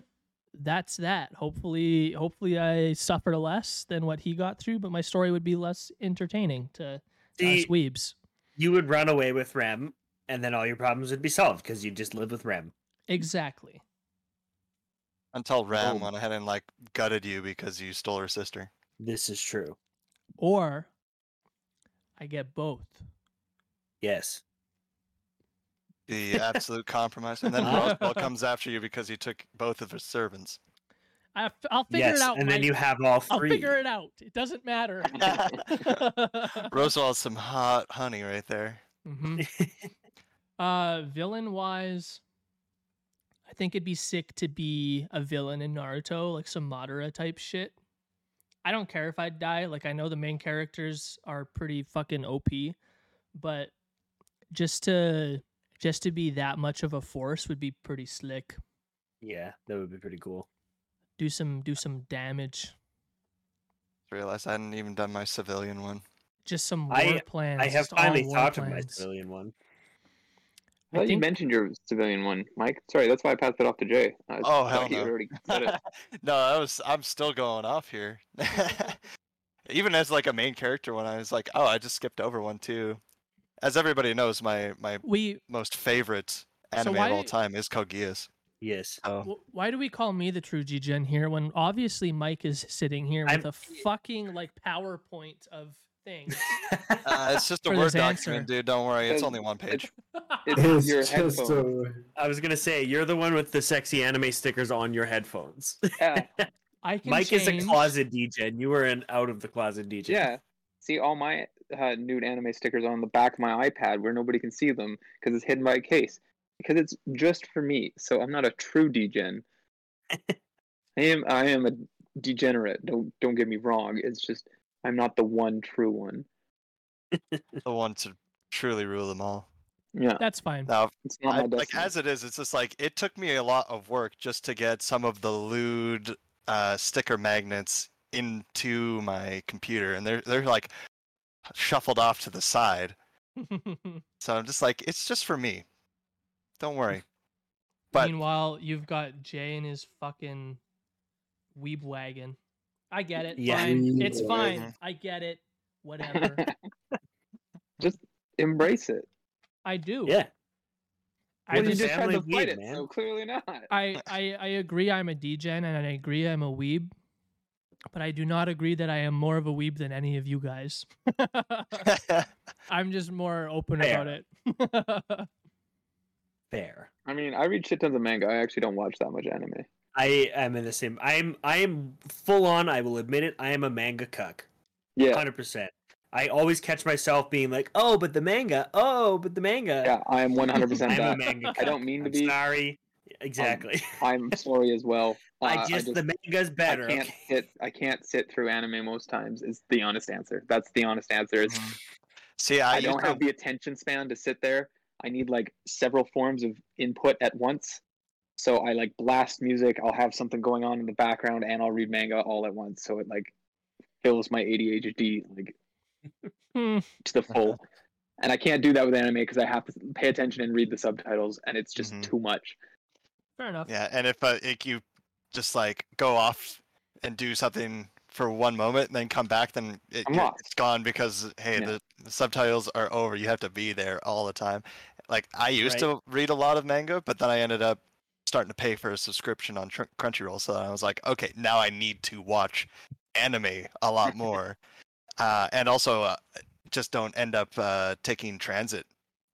that's that. Hopefully, hopefully I suffered less than what he got through, but my story would be less entertaining to See, us weebs. You would run away with Rem, and then all your problems would be solved because you just live with Rem. Exactly. Until oh. Ram Boom. went ahead and like gutted you because you stole her sister. This is true. Or I get both. Yes. The absolute compromise, and then Roswaal comes after you because you took both of his servants. I, will figure yes, it out. and then Mike. you have all three. I'll three. figure it out. It doesn't matter. Roswaal has some hot honey right there. hmm Uh, villain wise, I think it'd be sick to be a villain in Naruto, like some Madara type shit. I don't care if I die. Like I know the main characters are pretty fucking OP, but just to just to be that much of a force would be pretty slick. yeah, that would be pretty cool. Do some do some damage. Realized I hadn't even done my civilian one. Just some war I- plans. I have just all finally war thought of my civilian one. I thought you mentioned your civilian one, Mike. Sorry, that's why I passed it off to Jay. I Oh, hell he no. already said it. no, I was I'm still going off here. Even as like a main character one, I was like, oh, I just skipped over one too. As everybody knows, my my We most favorite anime of why- all time is Code Geass. Yes. So Wh- Why do we call me the true G-Gen here when obviously Mike is sitting here with I'm- a fucking like PowerPoint of things? uh, it's just a word document, answer. dude. Don't worry, it's Because only one page. It's It's your just headphones. a, I was gonna say you're the one with the sexy anime stickers on your headphones. Yeah, I can Mike is a closet DJ, and you were an out of the closet DJ. yeah. See all my uh, nude anime stickers on the back of my iPad where nobody can see them because it's hidden by a case. Because it's just for me, so I'm not a true degen. I am. I am a degenerate. Don't don't get me wrong. It's just I'm not the one true one. The one to truly rule them all. Yeah, That's fine. Now, it's not I, like as it is, it's just like it took me a lot of work just to get some of the lewd uh, sticker magnets into my computer, and they're they're like shuffled off to the side. So I'm just like, it's just for me. Don't worry. But Meanwhile, you've got Jay and his fucking weeb wagon. I get it. Yeah. Fine. It's fine. I get it. Whatever. Just embrace it. I do. Yeah. I Well, you just- just tried family to fight weed, it, man. so clearly not. I, I I agree I'm a degen and I agree I'm a weeb, but I do not agree that I am more of a weeb than any of you guys. I'm just more open about it. Fair. I mean, I read shit tons of manga. I actually don't watch that much anime. I am in the same. I am. I am full on. I will admit it. I am a manga cuck. Yeah, Hundred percent. I always catch myself being like, "Oh, but the manga. Oh, but the manga." yeah, I am 100% I'm a manga. Cuck. I don't mean to I'm be. Sorry. Exactly. I'm sorry as well. Uh, I just the manga's better. I can't okay? sit. I can't sit through anime most times. Is the honest answer. That's the honest answer. Is See, I, I don't to- have the attention span to sit there. I need like several forms of input at once. So I like blast music. I'll have something going on in the background, and I'll read manga all at once. So it like fills my ADHD like Hmm. to the full. and I can't do that with anime because I have to pay attention and read the subtitles, and it's just Mhm. too much. Fair enough. Yeah, and if uh, like you just like go off and do something for one moment and then come back, then it, I'm you're- lost. it's gone because hey, Yeah. the, the subtitles are over. You have to be there all the time. Like I used Right. to read a lot of manga, but then I ended up starting to pay for a subscription on Tr- Crunchyroll. So I was like, okay, now I need to watch anime a lot more, uh, and also uh, just don't end up uh, taking transit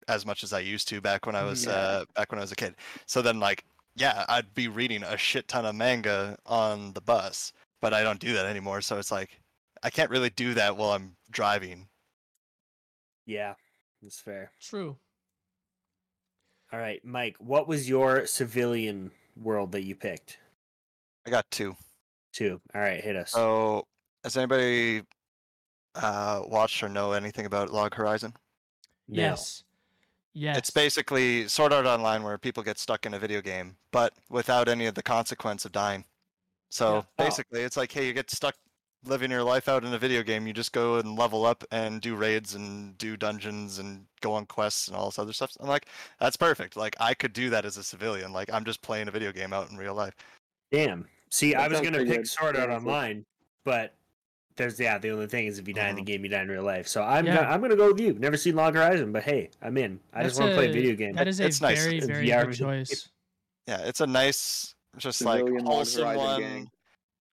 as much as I used to back when I was Yeah. uh, back when I was a kid. So then like yeah, I'd be reading a shit ton of manga on the bus, but I don't do that anymore. So it's like I can't really do that while I'm driving. Yeah, that's fair. True. All right, Mike. What was your civilian world that you picked? I got two. Two. All right, hit us. So has anybody uh, watched or know anything about Log Horizon? No. Yes. Yes. It's basically Sword Art Online where people get stuck in a video game, but without any of the consequence of dying. So Yeah. Oh. basically, it's like, hey, you get stuck living your life out in a video game. You just go and level up and do raids and do dungeons and go on quests and all this other stuff. I'm like, that's perfect. Like I could do that as a civilian. Like I'm just playing a video game out in real life. Damn. See, I was gonna pick good. Sword Art Yeah, it's like- Online, but there's yeah. The only thing is if you die in the Mhm. game, you die in real life. So I'm Yeah. gonna, I'm gonna go with you. Never seen Log Horizon, but hey, I'm in. I just want to play a- video game. That is a It's nice. very, It's very VR good video game. choice. Yeah, it's a nice, just like Log wholesome Horizon one. gang.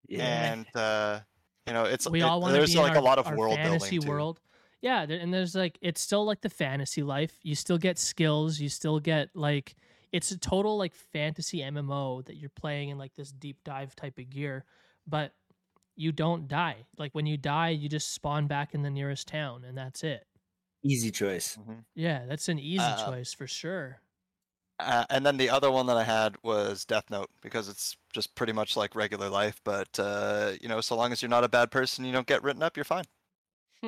yeah. And uh, you know, it's we it- all want to there's be in like our, a lot of our world fantasy building too. world. Yeah, there, and there's like it's still like the fantasy life. You still get skills. You still get like it's a total like fantasy MMO that you're playing in like this deep dive type of gear, but you don't die. Like when you die, you just spawn back in the nearest town, and that's it. Easy choice. Mhm. Yeah, that's an easy Uh, choice for sure. Uh, and then the other one that I had was Death Note because it's just pretty much like regular life. But uh, you know, so long as you're not a bad person, you don't get written up, you're fine.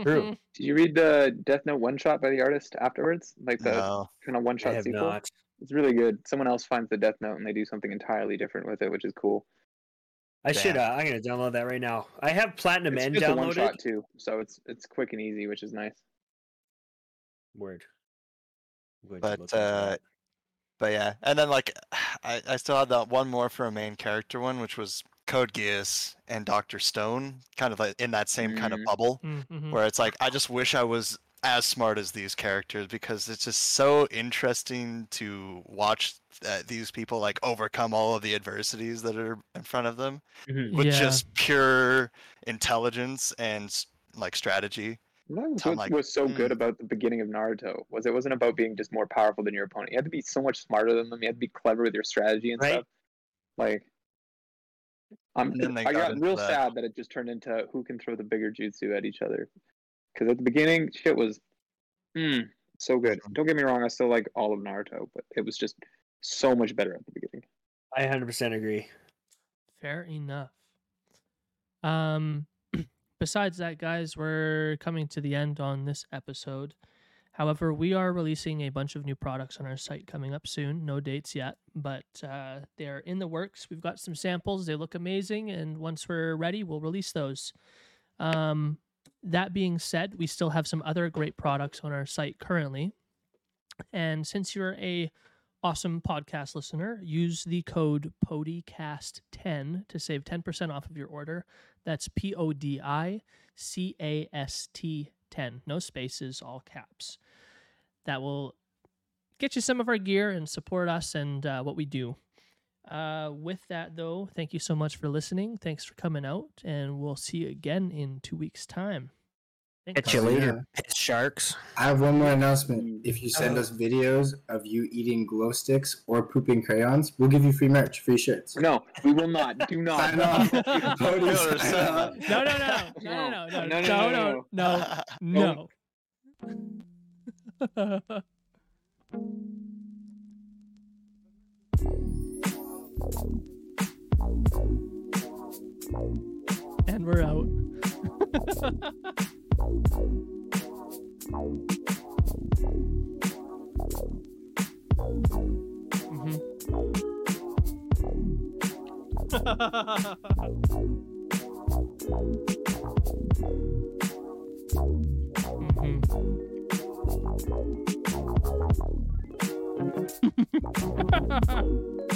True. Did you read the Death Note one shot by the artist afterwards? Like the No. kind of one I shot have sequel? not. It's really good. Someone else finds the Death Note and they do something entirely different with it, which is cool. I should. Uh, I'm gonna download that right now. I have Platinum It's End just a one downloaded. shot too, so it's it's quick and easy, which is nice. Word. I'm going to look But uh, that. But yeah, and then like I, I still had that one more for a main character one, which was Code Geass and Doctor Stone, kind of like in that same kind of Mm. bubble. Mhm. where it's like I just wish I was as smart as these characters because it's just so interesting to watch uh, these people like overcome all of the adversities that are in front of them Mhm. with Yeah. just pure intelligence and like strategy. That was what like, was so good "Hmm." about the beginning of Naruto was it wasn't about being just more powerful than your opponent. You had to be so much smarter than them. You had to be clever with your strategy and Right. stuff. Like, I'm, And then they I got got real that. sad that it just turned into who can throw the bigger jutsu at each other. Because at the beginning, shit was, mm, so good. Mhm. Don't get me wrong, I still like all of Naruto, but it was just so much better at the beginning. I 100% agree. Fair enough. Um, besides that, guys, we're coming to the end on this episode. However, we are releasing a bunch of new products on our site coming up soon. No dates yet, but uh, they're in the works. We've got some samples. They look amazing, and once we're ready, we'll release those. Um, that being said, we still have some other great products on our site currently. And since you're a awesome podcast listener, use the code PODICAST10 to save 10% off of your order. That's P O D I C A S T 10. No spaces, all caps. That will get you some of our gear and support us and uh, what we do. Uh, with that, though, thank you so much for listening. Thanks for coming out, and we'll see you again in two weeks' time. Thanks. Catch you Oh, later, piss sharks. I have one more announcement. Mm. If you oh. send us videos of you eating glow sticks or pooping crayons, we'll give you free merch, free shirts. No, we will not. Do not. Sign off. Cody, Miller, sign sign off. off. No, no, no, no, no, no, no, No, no, no, no, no, no, no. no. And we're out. Mhm.